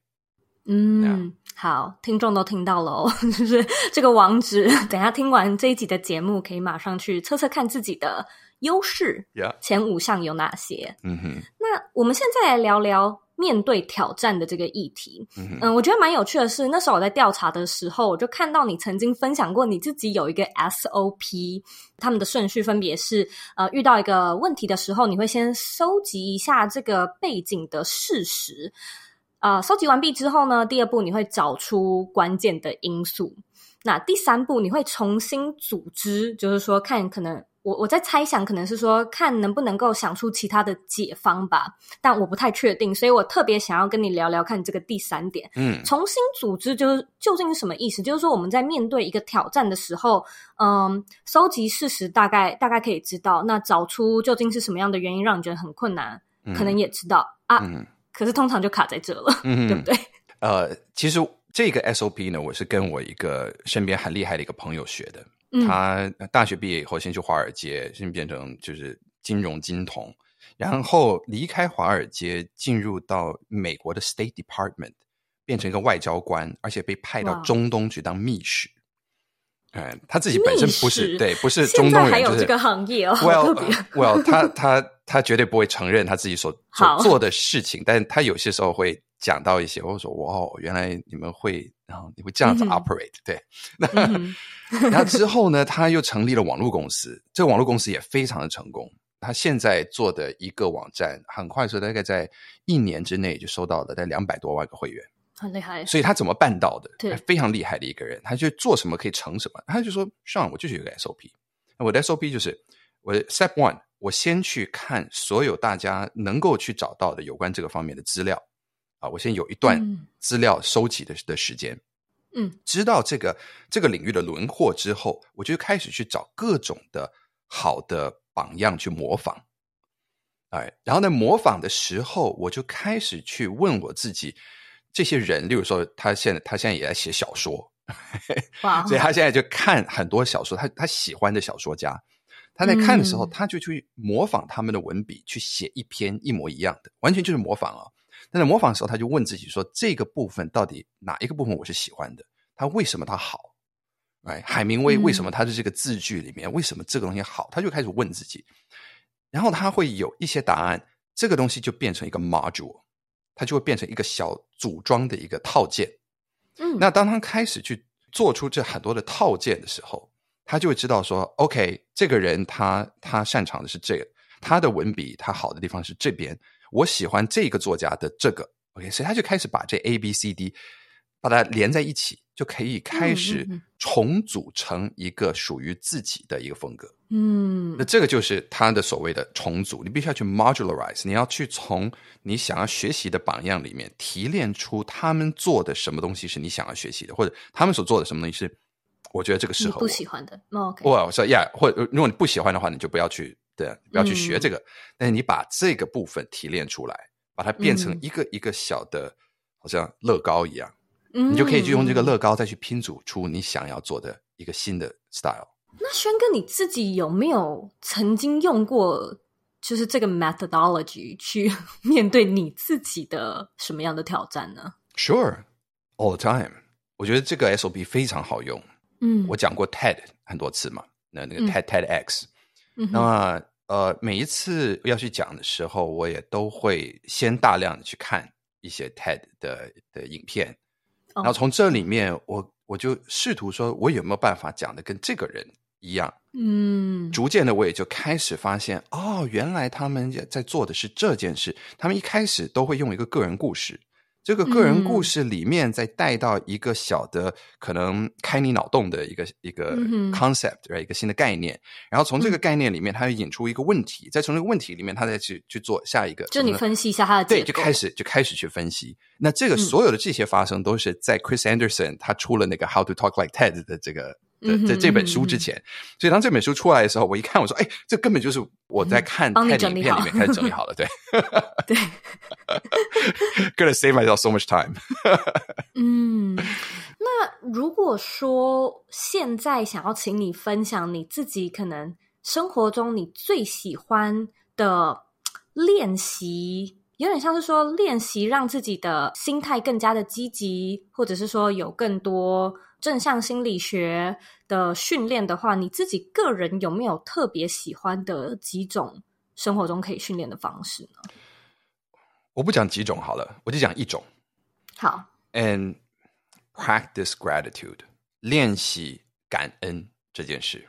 嗯好，听众都听到了哦，就是这个网址，等下听完这一集的节目，可以马上去测测看自己的优势.前五项有哪些？嗯哼、mm，hmm. 那我们现在来聊聊面对挑战的这个议题。嗯、mm hmm. 呃、我觉得蛮有趣的是，那时候我在调查的时候，我就看到你曾经分享过你自己有一个 SOP，他们的顺序分别是：呃，遇到一个问题的时候，你会先收集一下这个背景的事实。呃，收集完毕之后呢，第二步你会找出关键的因素。那第三步你会重新组织，就是说看可能我我在猜想，可能是说看能不能够想出其他的解方吧，但我不太确定，所以我特别想要跟你聊聊看这个第三点。嗯，重新组织就是究竟是什么意思？就是说我们在面对一个挑战的时候，嗯，收集事实大概大概可以知道，那找出究竟是什么样的原因让你觉得很困难，嗯、可能也知道啊。嗯可是通常就卡在这了，嗯、对不对？呃，其实这个 SOP 呢，我是跟我一个身边很厉害的一个朋友学的。嗯、他大学毕业以后，先去华尔街，先变成就是金融金童，然后离开华尔街，进入到美国的 State Department，变成一个外交官，而且被派到中东去当密使。嗯哇，他自己本身不是对，不是中东人，还有这个行业哦。就是、well，well，他他。他绝对不会承认他自己所所做的事情，好但他有些时候会讲到一些，我说：“哇，原来你们会，然后你会这样子 operate，、嗯、对。那”嗯、然后之后呢，他又成立了网络公司，这个网络公司也非常的成功。他现在做的一个网站，很快速，大概在一年之内就收到了大概两百多万个会员，很厉害。所以他怎么办到的？对，非常厉害的一个人。他就做什么可以成什么，他就说：“上，我就是有个 SOP，我的 SOP 就是我的 Step One。”我先去看所有大家能够去找到的有关这个方面的资料啊，我先有一段资料收集的的时间，嗯，知道这个这个领域的轮廓之后，我就开始去找各种的好的榜样去模仿，哎，然后呢，模仿的时候，我就开始去问我自己，这些人，例如说，他现在他现在也在写小说，哇，所以他现在就看很多小说，他他喜欢的小说家。他在看的时候，他就去模仿他们的文笔，去写一篇一模一样的，完全就是模仿啊。但在模仿的时候，他就问自己说：“这个部分到底哪一个部分我是喜欢的？他为什么他好？哎，海明威为什么他的这个字句里面为什么这个东西好？他就开始问自己，然后他会有一些答案，这个东西就变成一个 module，它就会变成一个小组装的一个套件。嗯，那当他开始去做出这很多的套件的时候。他就会知道说，OK，这个人他他擅长的是这个，他的文笔他好的地方是这边，我喜欢这个作家的这个，OK，所以他就开始把这 A B C D 把它连在一起，就可以开始重组成一个属于自己的一个风格。嗯，那这个就是他的所谓的重组，你必须要去 modularize，你要去从你想要学习的榜样里面提炼出他们做的什么东西是你想要学习的，或者他们所做的什么东西是。我觉得这个适合我。不喜欢的，我、oh. 我说呀，或者如果你不喜欢的话，你就不要去，对，不要去学这个。嗯、但是你把这个部分提炼出来，把它变成一个一个小的，嗯、好像乐高一样，嗯、你就可以去用这个乐高再去拼组出你想要做的一个新的 style。那轩哥，你自己有没有曾经用过，就是这个 methodology 去 面对你自己的什么样的挑战呢？Sure。all the time。我觉得这个 SOP 非常好用。嗯，我讲过 TED 很多次嘛，那那个 TED、嗯、TEDx。嗯，那么呃，每一次要去讲的时候，我也都会先大量的去看一些 TED 的的影片，然后从这里面我我就试图说，我有没有办法讲的跟这个人一样。嗯，逐渐的我也就开始发现，哦，原来他们在做的是这件事。他们一开始都会用一个个人故事，这个个人故事里面再带到一个小的可能开你脑洞的一个一个 concept，right？一个新的概念。然后从这个概念里面，他又引出一个问题，再从这个问题里面，他再去去做下一个。就你分析一下他的对，就开始就开始去分析。那这个所有的这些发生，都是在 Chris Anderson 他出了那个 How to Talk Like TED 的这个。在在这本书之前，嗯、所以当这本书出来的时候，我一看，我说：“哎，这根本就是我在看 TED 影片里面开始整理好了。” 对，对，Gonna save myself so much time。嗯，那如果说现在想要请你分享你自己可能生活中你最喜欢的练习，有点像是说练习让自己的心态更加的积极，或者是说有更多。正向心理学的训练的话，你自己个人有没有特别喜欢的几种生活中可以训练的方式呢？我不讲几种好了，我就讲一种。好，and practice gratitude，练习感恩这件事，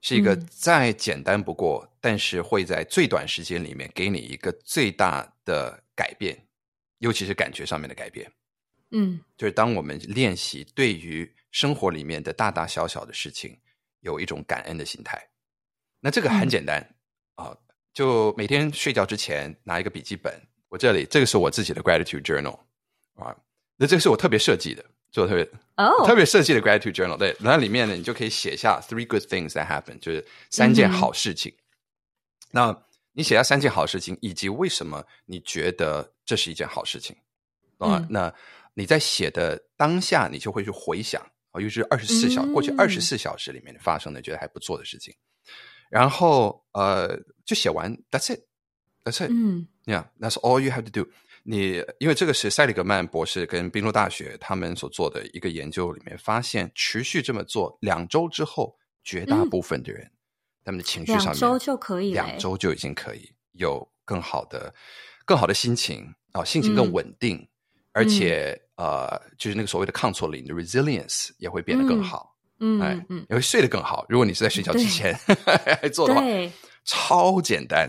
是一个再简单不过，嗯，但是会在最短时间里面给你一个最大的改变，尤其是感觉上面的改变。嗯，就是当我们练习对于生活里面的大大小小的事情有一种感恩的心态，那这个很简单啊、嗯呃，就每天睡觉之前拿一个笔记本，我这里这个是我自己的 gratitude journal 啊，那这个是我特别设计的，做特别哦，oh. 特别设计的 gratitude journal，对，那里面呢，你就可以写下 three good things that happen，就是三件好事情。嗯、那你写下三件好事情，以及为什么你觉得这是一件好事情啊？嗯、那你在写的当下，你就会去回想，啊，尤其是二十四小过去二十四小时里面发生的觉得还不错的事情，然后呃，就写完，That's it，That's it，嗯，Yeah，That's all you have to do。你因为这个是塞里格曼博士跟宾州大学他们所做的一个研究里面发现，持续这么做两周之后，绝大部分的人他们的情绪上面两周就可以，两周就已经可以有更好的更好的心情啊，心情更稳定，而且。呃，就是那个所谓的抗挫力，你的 resilience 也会变得更好，嗯，哎，嗯，也会睡得更好。如果你是在睡觉之前还做的话，超简单，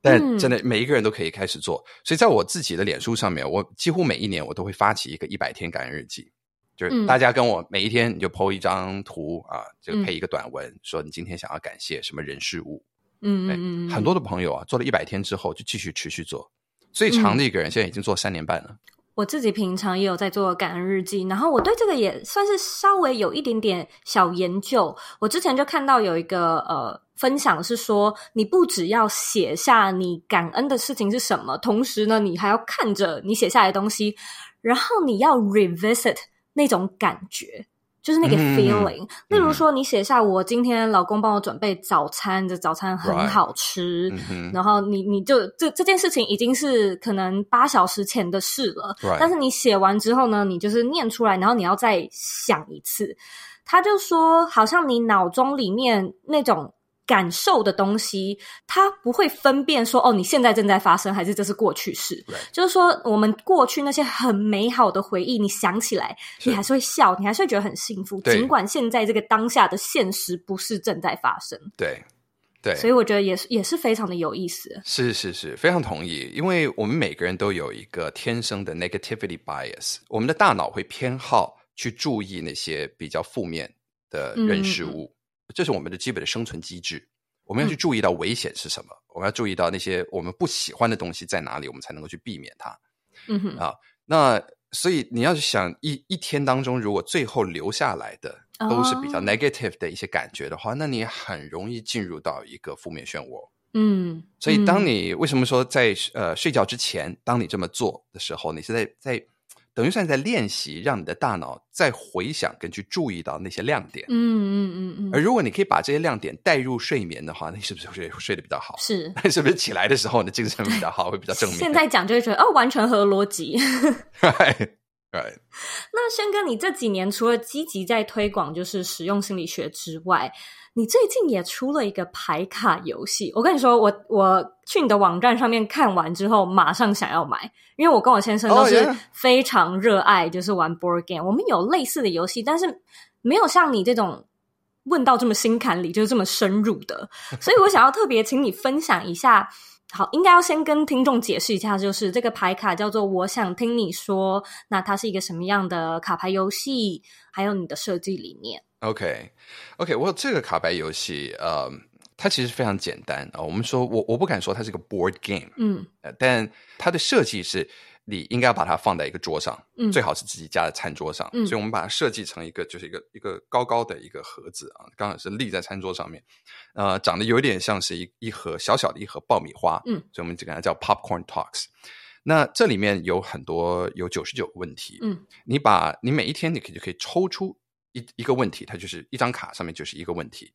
但真的每一个人都可以开始做。所以在我自己的脸书上面，我几乎每一年我都会发起一个一百天感恩日记，就是大家跟我每一天你就 po 一张图啊，就配一个短文，说你今天想要感谢什么人事物，嗯嗯，很多的朋友啊，做了一百天之后就继续持续做，最长的一个人现在已经做三年半了。我自己平常也有在做感恩日记，然后我对这个也算是稍微有一点点小研究。我之前就看到有一个呃分享是说，你不只要写下你感恩的事情是什么，同时呢，你还要看着你写下来的东西，然后你要 revisit 那种感觉。就是那个 feeling，、嗯、例如说，你写下我今天老公帮我准备早餐，这早餐很好吃，right. 然后你你就这这件事情已经是可能八小时前的事了.但是你写完之后呢，你就是念出来，然后你要再想一次，他就说，好像你脑中里面那种。感受的东西，它不会分辨说哦，你现在正在发生，还是这是过去式。就是说，我们过去那些很美好的回忆，你想起来，你还是会笑，你还是会觉得很幸福，尽管现在这个当下的现实不是正在发生。对，对，所以我觉得也是也是非常的有意思。是是是，非常同意，因为我们每个人都有一个天生的 negativity bias，我们的大脑会偏好去注意那些比较负面的人事物。嗯这是我们的基本的生存机制，我们要去注意到危险是什么，嗯、我们要注意到那些我们不喜欢的东西在哪里，我们才能够去避免它。嗯哼啊，那所以你要去想一一天当中，如果最后留下来的都是比较 negative 的一些感觉的话，哦、那你很容易进入到一个负面漩涡。嗯，所以当你为什么说在呃睡觉之前，当你这么做的时候，你是在在。等于算在练习，让你的大脑再回想跟去注意到那些亮点。嗯嗯嗯嗯。而如果你可以把这些亮点带入睡眠的话，那你是不是会睡睡得比较好？是。那是不是起来的时候你的精神比较好，会比较正面？现在讲就会觉得哦，完全合逻辑。Right. 那轩哥，你这几年除了积极在推广就是实用心理学之外，你最近也出了一个牌卡游戏。我跟你说，我我去你的网站上面看完之后，马上想要买，因为我跟我先生都是非常热爱就是玩 board game。Oh. 我们有类似的游戏，但是没有像你这种问到这么心坎里，就是这么深入的。所以我想要特别请你分享一下。好，应该要先跟听众解释一下，就是这个牌卡叫做“我想听你说”，那它是一个什么样的卡牌游戏？还有你的设计理念。Okay, 我这个卡牌游戏，呃，它其实非常简单啊、呃。我们说我我不敢说它是个 board game，嗯，但它的设计是。你应该要把它放在一个桌上，嗯，最好是自己家的餐桌上。嗯，所以我们把它设计成一个，就是一个一个高高的一个盒子啊，刚好是立在餐桌上面，呃，长得有点像是一一盒小小的一盒爆米花，嗯，所以我们就给它叫 Popcorn Talks。那这里面有很多有九十九个问题，嗯，你把你每一天你可以就可以抽出一一个问题，它就是一张卡上面就是一个问题。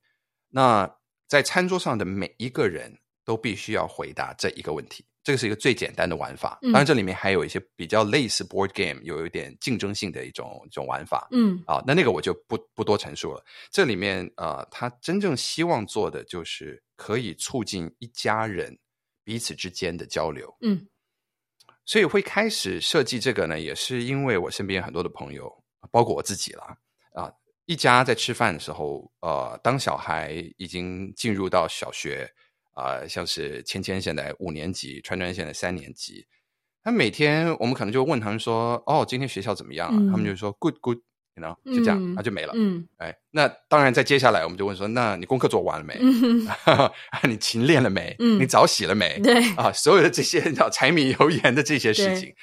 那在餐桌上的每一个人都必须要回答这一个问题。这个是一个最简单的玩法，当然这里面还有一些比较类似 board game，有一点竞争性的一种一种玩法。嗯，啊，那那个我就不不多陈述了。这里面啊，他真正希望做的就是可以促进一家人彼此之间的交流。嗯，所以会开始设计这个呢，也是因为我身边很多的朋友，包括我自己啦，啊，一家在吃饭的时候，呃，当小孩已经进入到小学。啊、呃，像是芊芊现在五年级，川川现在三年级，他每天我们可能就问他们说：“哦，今天学校怎么样啊？”嗯、他们就说：“good good”，you know，就这样，那、嗯、就没了。嗯，哎，那当然，在接下来我们就问说：“那你功课做完了没？嗯、你勤练了没？嗯、你澡洗了没？”对啊，所有的这些叫柴米油盐的这些事情，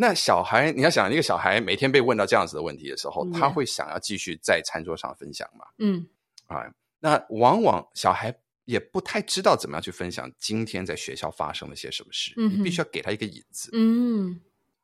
那小孩你要想一个小孩每天被问到这样子的问题的时候，嗯、他会想要继续在餐桌上分享吗？嗯，啊，那往往小孩。也不太知道怎么样去分享今天在学校发生了些什么事，嗯、你必须要给他一个引子。嗯，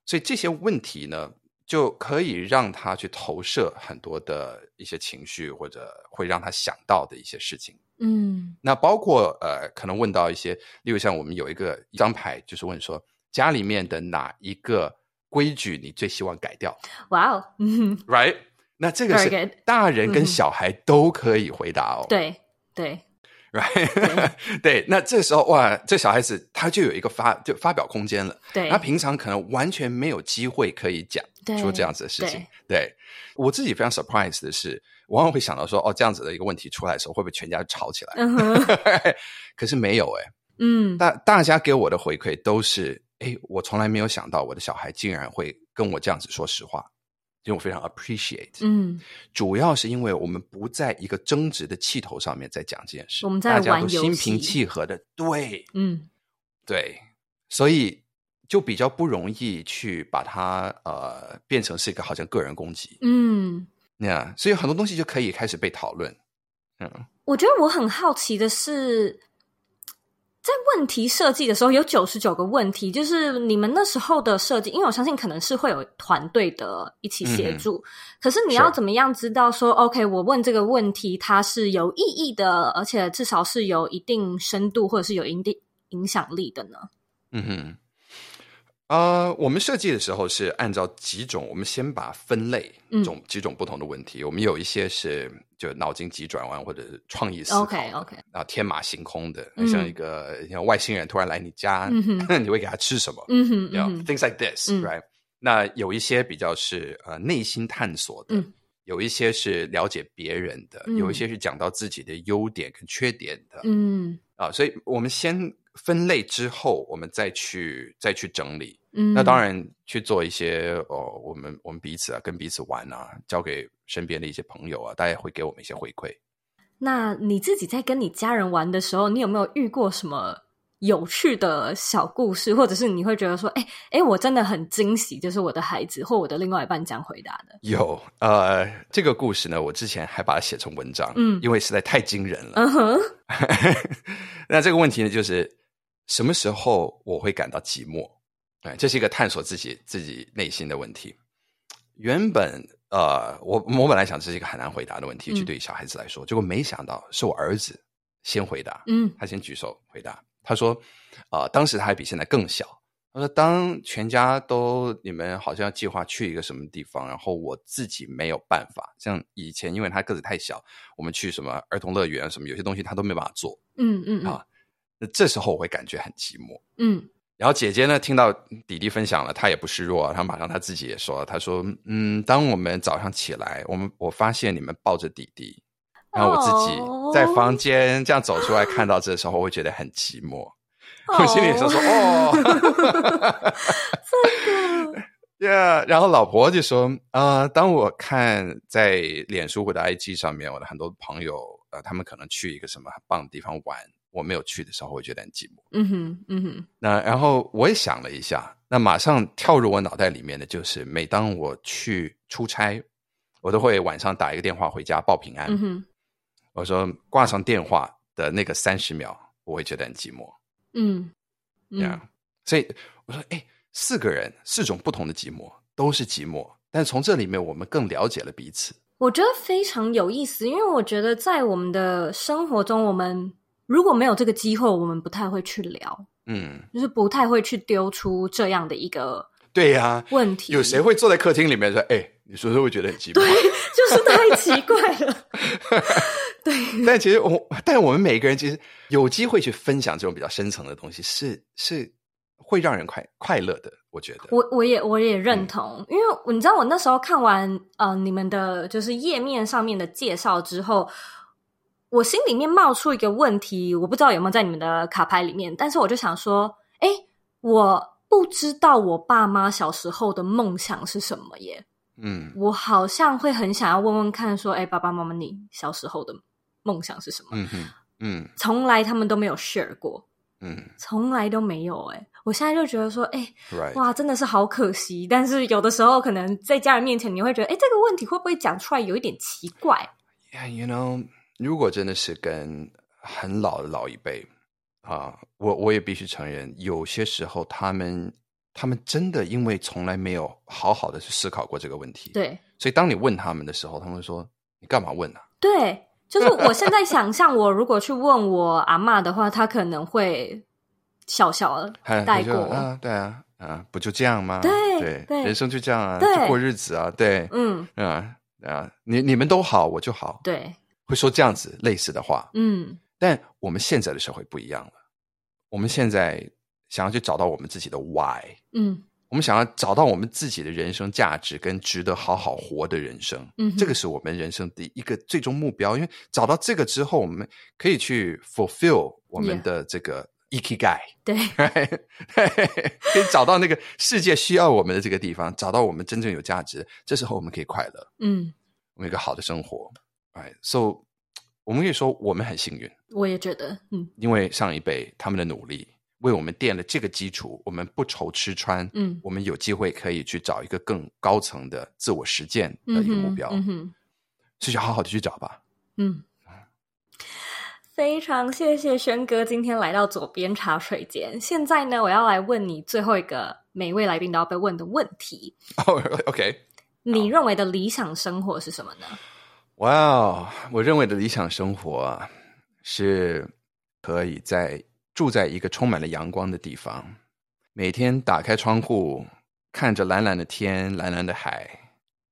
所以这些问题呢，就可以让他去投射很多的一些情绪，或者会让他想到的一些事情。嗯，那包括呃，可能问到一些，例如像我们有一个一张牌，就是问说家里面的哪一个规矩你最希望改掉？哇哦，Right？那这个是大人跟小孩都可以回答哦。对对。Right? 对，对，那这时候哇，这小孩子他就有一个发就发表空间了。对，他平常可能完全没有机会可以讲对说这样子的事情。对，对，我自己非常 surprise 的是，往往会想到说，哦，这样子的一个问题出来的时候，会不会全家吵起来？可是没有哎。嗯，大大家给我的回馈都是，哎，我从来没有想到我的小孩竟然会跟我这样子说实话。因为我非常 appreciate，嗯，主要是因为我们不在一个争执的气头上面在讲这件事，我们在玩游戏，大家都心平气和的，对，嗯，对，所以就比较不容易去把它呃变成是一个好像个人攻击，嗯，那样，所以很多东西就可以开始被讨论，嗯，我觉得我很好奇的是。在问题设计的时候，有九十九个问题，就是你们那时候的设计，因为我相信可能是会有团队的一起协助。嗯、可是你要怎么样知道说，OK，我问这个问题它是有意义的，而且至少是有一定深度或者是有一定影响力的呢？嗯哼。啊，uh, 我们设计的时候是按照几种，我们先把分类种几种不同的问题。嗯、我们有一些是就脑筋急转弯或者是创意思考，OK OK，啊天马行空的，嗯、像一个像外星人突然来你家，嗯、你会给他吃什么？嗯哼，you know, things like this，right？、嗯、那有一些比较是呃内心探索的，嗯、有一些是了解别人的，嗯、有一些是讲到自己的优点跟缺点的，嗯啊，所以我们先。分类之后，我们再去再去整理。嗯，那当然去做一些哦，我们我们彼此啊，跟彼此玩啊，交给身边的一些朋友啊，大家会给我们一些回馈。那你自己在跟你家人玩的时候，你有没有遇过什么有趣的小故事，或者是你会觉得说，哎哎，我真的很惊喜，就是我的孩子或我的另外一半这样回答的？有，呃，这个故事呢，我之前还把它写成文章，嗯，因为实在太惊人了。嗯哼，那这个问题呢，就是。什么时候我会感到寂寞？对，这是一个探索自己自己内心的问题。原本呃，我我本来想这是一个很难回答的问题，就对于小孩子来说，嗯、结果没想到是我儿子先回答。嗯，他先举手回答。他说：“呃，当时他还比现在更小他说：“当全家都你们好像计划去一个什么地方，然后我自己没有办法。像以前，因为他个子太小，我们去什么儿童乐园什么，有些东西他都没办法做。嗯嗯，嗯啊，那这时候我会感觉很寂寞。嗯，然后姐姐呢，听到弟弟分享了，她也不示弱，她马上她自己也说，她说：嗯，当我们早上起来，我们我发现你们抱着弟弟，然后我自己在房间这样走出来，看到这时候，我会觉得很寂寞。” Oh. 我心里就说：“哦，真的，Yeah。”然后老婆就说：“啊、呃，当我看在脸书或者 IG 上面，我的很多朋友，呃，他们可能去一个什么很棒的地方玩，我没有去的时候，我会觉得很寂寞。”嗯哼，嗯哼。那然后我也想了一下，那马上跳入我脑袋里面的就是，每当我去出差，我都会晚上打一个电话回家报平安。嗯哼。我说挂上电话的那个三十秒，我会觉得很寂寞。嗯，这样，yeah. 所以我说，哎，四个人，四种不同的寂寞，都是寂寞，但从这里面，我们更了解了彼此。我觉得非常有意思，因为我觉得在我们的生活中，我们如果没有这个机会，我们不太会去聊，嗯，就是不太会去丢出这样的一个对呀问题。有谁会坐在客厅里面说，哎，你说说会觉得很奇怪？对，就是太奇怪了。对，但其实我，但我们每个人其实有机会去分享这种比较深层的东西，是是会让人快快乐的。我觉得，我我也我也认同，嗯、因为你知道，我那时候看完呃你们的就是页面上面的介绍之后，我心里面冒出一个问题，我不知道有没有在你们的卡牌里面，但是我就想说，哎，我不知道我爸妈小时候的梦想是什么耶。嗯，我好像会很想要问问看，说，哎，爸爸妈妈，你小时候的梦想是什么？嗯哼，嗯，从来他们都没有 share 过，嗯，从来都没有、欸。哎，我现在就觉得说，哎.哇，真的是好可惜。但是有的时候，可能在家人面前，你会觉得，哎，这个问题会不会讲出来有一点奇怪？Yeah，you know，如果真的是跟很老的老一辈啊，我我也必须承认，有些时候他们。他们真的因为从来没有好好的去思考过这个问题，对，所以当你问他们的时候，他们说：“你干嘛问呢、啊？”对，就是我现在想象，我如果去问我阿嬷的话，她可能会笑笑的 带过。啊，对啊，啊，不就这样吗？对对，对，人生就这样啊，就过日子啊，对，嗯。啊啊，你你们都好，我就好，对，会说这样子类似的话，嗯，但我们现在的社会不一样了，我们现在。想要去找到我们自己的 why，嗯，我们想要找到我们自己的人生价值跟值得好好活的人生，嗯，这个是我们人生的一个最终目标。因为找到这个之后，我们可以去 fulfill 我们的这个 ikigai，对，可以找到那个世界需要我们的这个地方，找到我们真正有价值。这时候我们可以快乐，嗯，我们有一个好的生活。哎，so 我们可以说我们很幸运。我也觉得，嗯，因为上一辈他们的努力。为我们垫了这个基础，我们不愁吃穿，嗯，我们有机会可以去找一个更高层的自我实践的一个目标，嗯哼，所以就好好的去找吧，嗯，非常谢谢轩哥今天来到左边茶水间。现在呢，我要来问你最后一个每位来宾都要被问的问题。哦，OK，你认为的理想生活是什么呢？哇哦我认为的理想生活是可以在。住在一个充满了阳光的地方，每天打开窗户，看着蓝蓝的天、蓝蓝的海，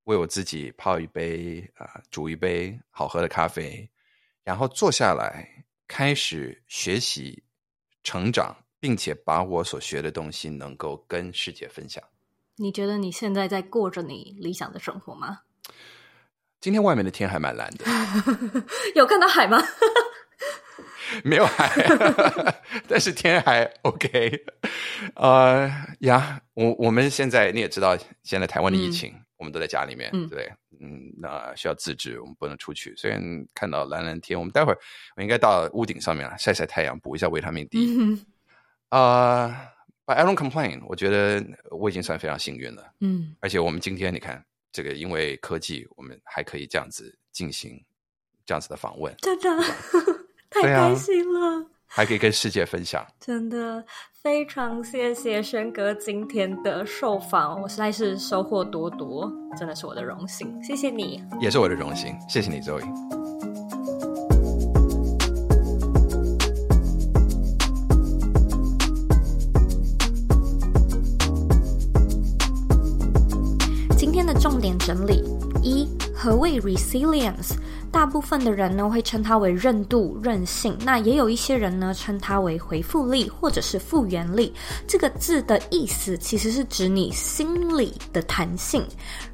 为我自己泡一杯啊、煮一杯好喝的咖啡，然后坐下来开始学习、成长，并且把我所学的东西能够跟世界分享。你觉得你现在在过着你理想的生活吗？今天外面的天还蛮蓝的，有看到海吗？没有海，但是天还 OK。呃呀，我我们现在你也知道，现在台湾的疫情，嗯、我们都在家里面，嗯、对，嗯，那需要自制，我们不能出去。虽然看到蓝蓝天，我们待会儿我应该到屋顶上面晒晒太阳，补一下维他命 D。啊、嗯 uh,，But I don't complain，我觉得我已经算非常幸运了。嗯，而且我们今天你看，这个因为科技，我们还可以这样子进行这样子的访问。真的。太开心了，啊，还可以跟世界分享，真的非常谢谢轩哥今天的受访，我实在是收获多多，真的是我的荣幸，谢谢你，也是我的荣幸，谢谢你，Zoe。谓 resilience，大部分的人呢会称它为韧度、韧性，那也有一些人呢称它为回复力或者是复原力。这个字的意思其实是指你心理的弹性。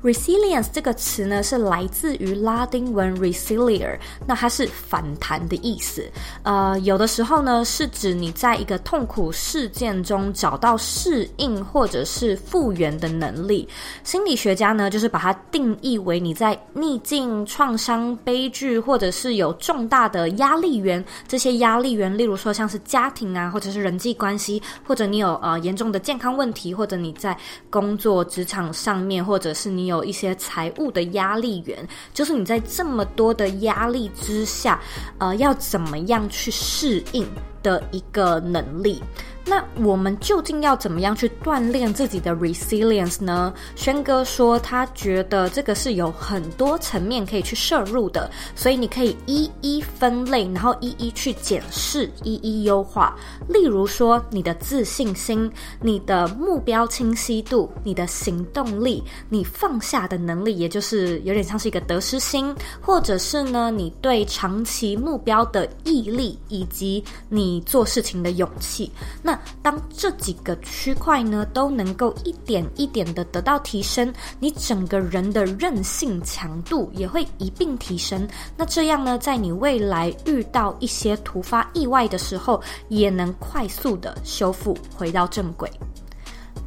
resilience 这个词呢是来自于拉丁文 resilier，那它是反弹的意思。呃，有的时候呢是指你在一个痛苦事件中找到适应或者是复原的能力。心理学家呢就是把它定义为你在逆境、创伤、悲剧，或者是有重大的压力源，这些压力源，例如说像是家庭啊，或者是人际关系，或者你有呃严重的健康问题，或者你在工作职场上面，或者是你有一些财务的压力源，就是你在这么多的压力之下，呃，要怎么样去适应的一个能力。那我们究竟要怎么样去锻炼自己的 resilience 呢？轩哥说，他觉得这个是有很多层面可以去摄入的，所以你可以一一分类，然后一一去检视，一一优化。例如说，你的自信心、你的目标清晰度、你的行动力、你放下的能力，也就是有点像是一个得失心，或者是呢，你对长期目标的毅力，以及你做事情的勇气。那当这几个区块呢都能够一点一点的得到提升，你整个人的韧性强度也会一并提升。那这样呢，在你未来遇到一些突发意外的时候，也能快速的修复，回到正轨。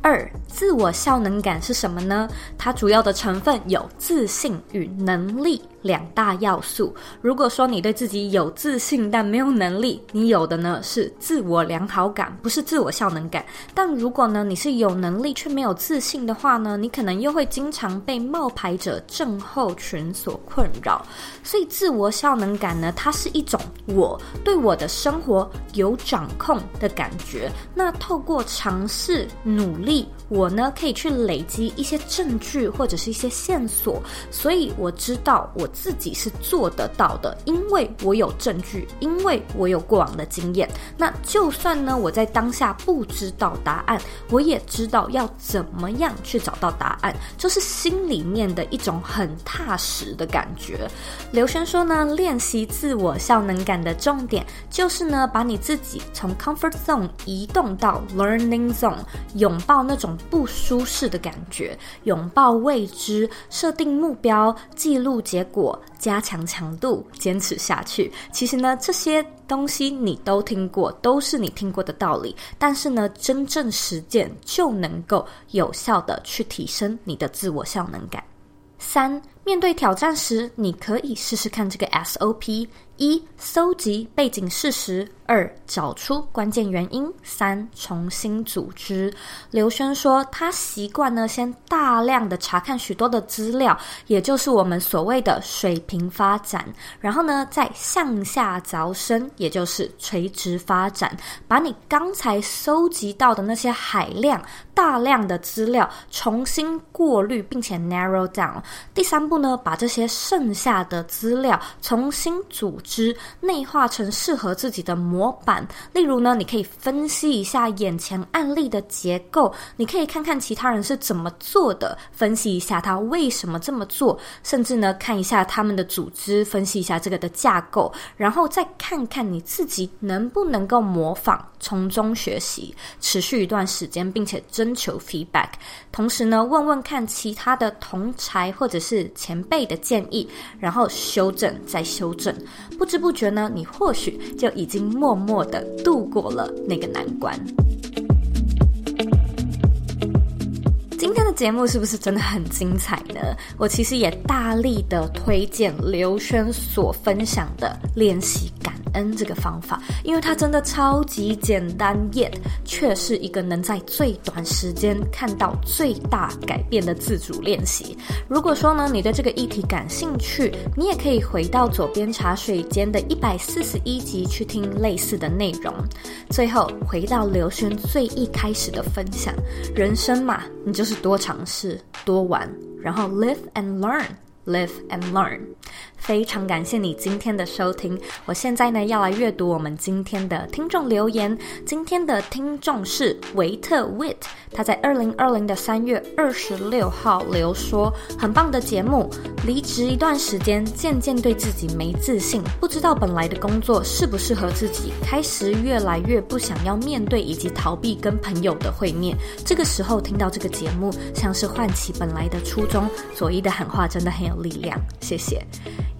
二，自我效能感是什么呢？它主要的成分有自信与能力。两大要素。如果说你对自己有自信，但没有能力，你有的呢是自我良好感，不是自我效能感。但如果呢你是有能力却没有自信的话呢，你可能又会经常被冒牌者症候群所困扰。所以自我效能感呢，它是一种我对我的生活有掌控的感觉。那透过尝试努力，我呢可以去累积一些证据或者是一些线索，所以我知道我。自己是做得到的，因为我有证据，因为我有过往的经验。那就算呢，我在当下不知道答案，我也知道要怎么样去找到答案，就是心里面的一种很踏实的感觉。刘轩说呢，练习自我效能感的重点就是呢，把你自己从 comfort zone 移动到 learning zone，拥抱那种不舒适的感觉，拥抱未知，设定目标，记录结果。我加强强度，坚持下去。其实呢，这些东西你都听过，都是你听过的道理。但是呢，真正实践就能够有效的去提升你的自我效能感。三，面对挑战时，你可以试试看这个 SOP：一、搜集背景事实。二、找出关键原因；三、重新组织。刘轩说，他习惯呢，先大量的查看许多的资料，也就是我们所谓的水平发展，然后呢，再向下凿深，也就是垂直发展，把你刚才搜集到的那些海量、大量的资料重新过滤，并且 narrow down。第三不呢，把这些剩下的资料重新组织，内化成适合自己的模。板，例如呢，你可以分析一下眼前案例的结构，你可以看看其他人是怎么做的，分析一下他为什么这么做，甚至呢，看一下他们的组织，分析一下这个的架构，然后再看看你自己能不能够模仿，从中学习，持续一段时间，并且征求 feedback，同时呢，问问看其他的同才或者是前辈的建议，然后修正再修正，不知不觉呢，你或许就已经默。默的度过了那个难关。节目是不是真的很精彩呢？我其实也大力的推荐刘轩所分享的练习感恩这个方法，因为它真的超级简单，yet 却是一个能在最短时间看到最大改变的自主练习。如果说呢，你对这个议题感兴趣，你也可以回到左边茶水间的一百四十一集去听类似的内容。最后回到刘轩最一开始的分享，人生嘛，你就是多尝试、多玩，然后 live and learn。Live and Learn。非常感谢你今天的收听。我现在呢要来阅读我们今天的听众留言。今天的听众是维特 Wit，他在二零二零的三月二十六号留说：“很棒的节目。离职一段时间，渐渐对自己没自信，不知道本来的工作适不适合自己，开始越来越不想要面对以及逃避跟朋友的会面。这个时候听到这个节目，像是唤起本来的初衷。左一的喊话真的很有力量，谢谢。”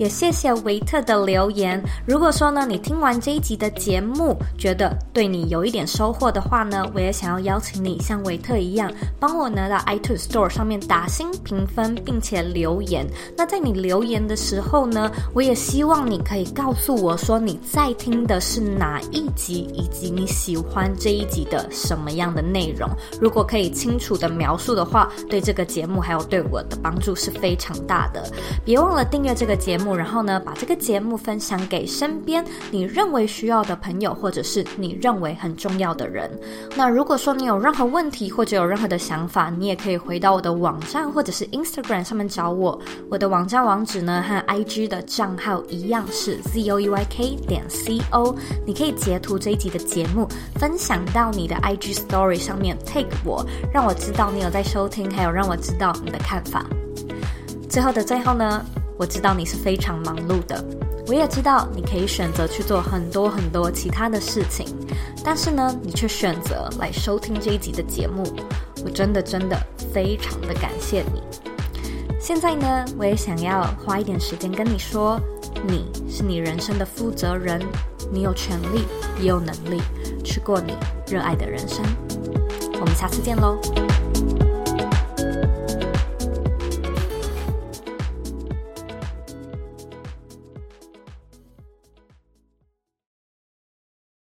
也谢谢维特的留言。如果说呢，你听完这一集的节目，觉得对你有一点收获的话呢，我也想要邀请你像维特一样，帮我呢到 iTunes Store 上面打星评分，并且留言。那在你留言的时候呢，我也希望你可以告诉我说你在听的是哪一集，以及你喜欢这一集的什么样的内容。如果可以清楚的描述的话，对这个节目还有对我的帮助是非常大的。别忘了订阅这个节目。然后呢，把这个节目分享给身边你认为需要的朋友，或者是你认为很重要的人。那如果说你有任何问题或者有任何的想法，你也可以回到我的网站或者是 Instagram 上面找我。我的网站网址呢和 IG 的账号一样是 zoyk 点 co。你可以截图这一集的节目，分享到你的 IG Story 上面，take 我，让我知道你有在收听，还有让我知道你的看法。最后的最后呢，我知道你是非常忙碌的，我也知道你可以选择去做很多很多其他的事情，但是呢，你却选择来收听这一集的节目，我真的真的非常的感谢你。现在呢，我也想要花一点时间跟你说，你是你人生的负责人，你有权利也有能力去过你热爱的人生。我们下次见喽。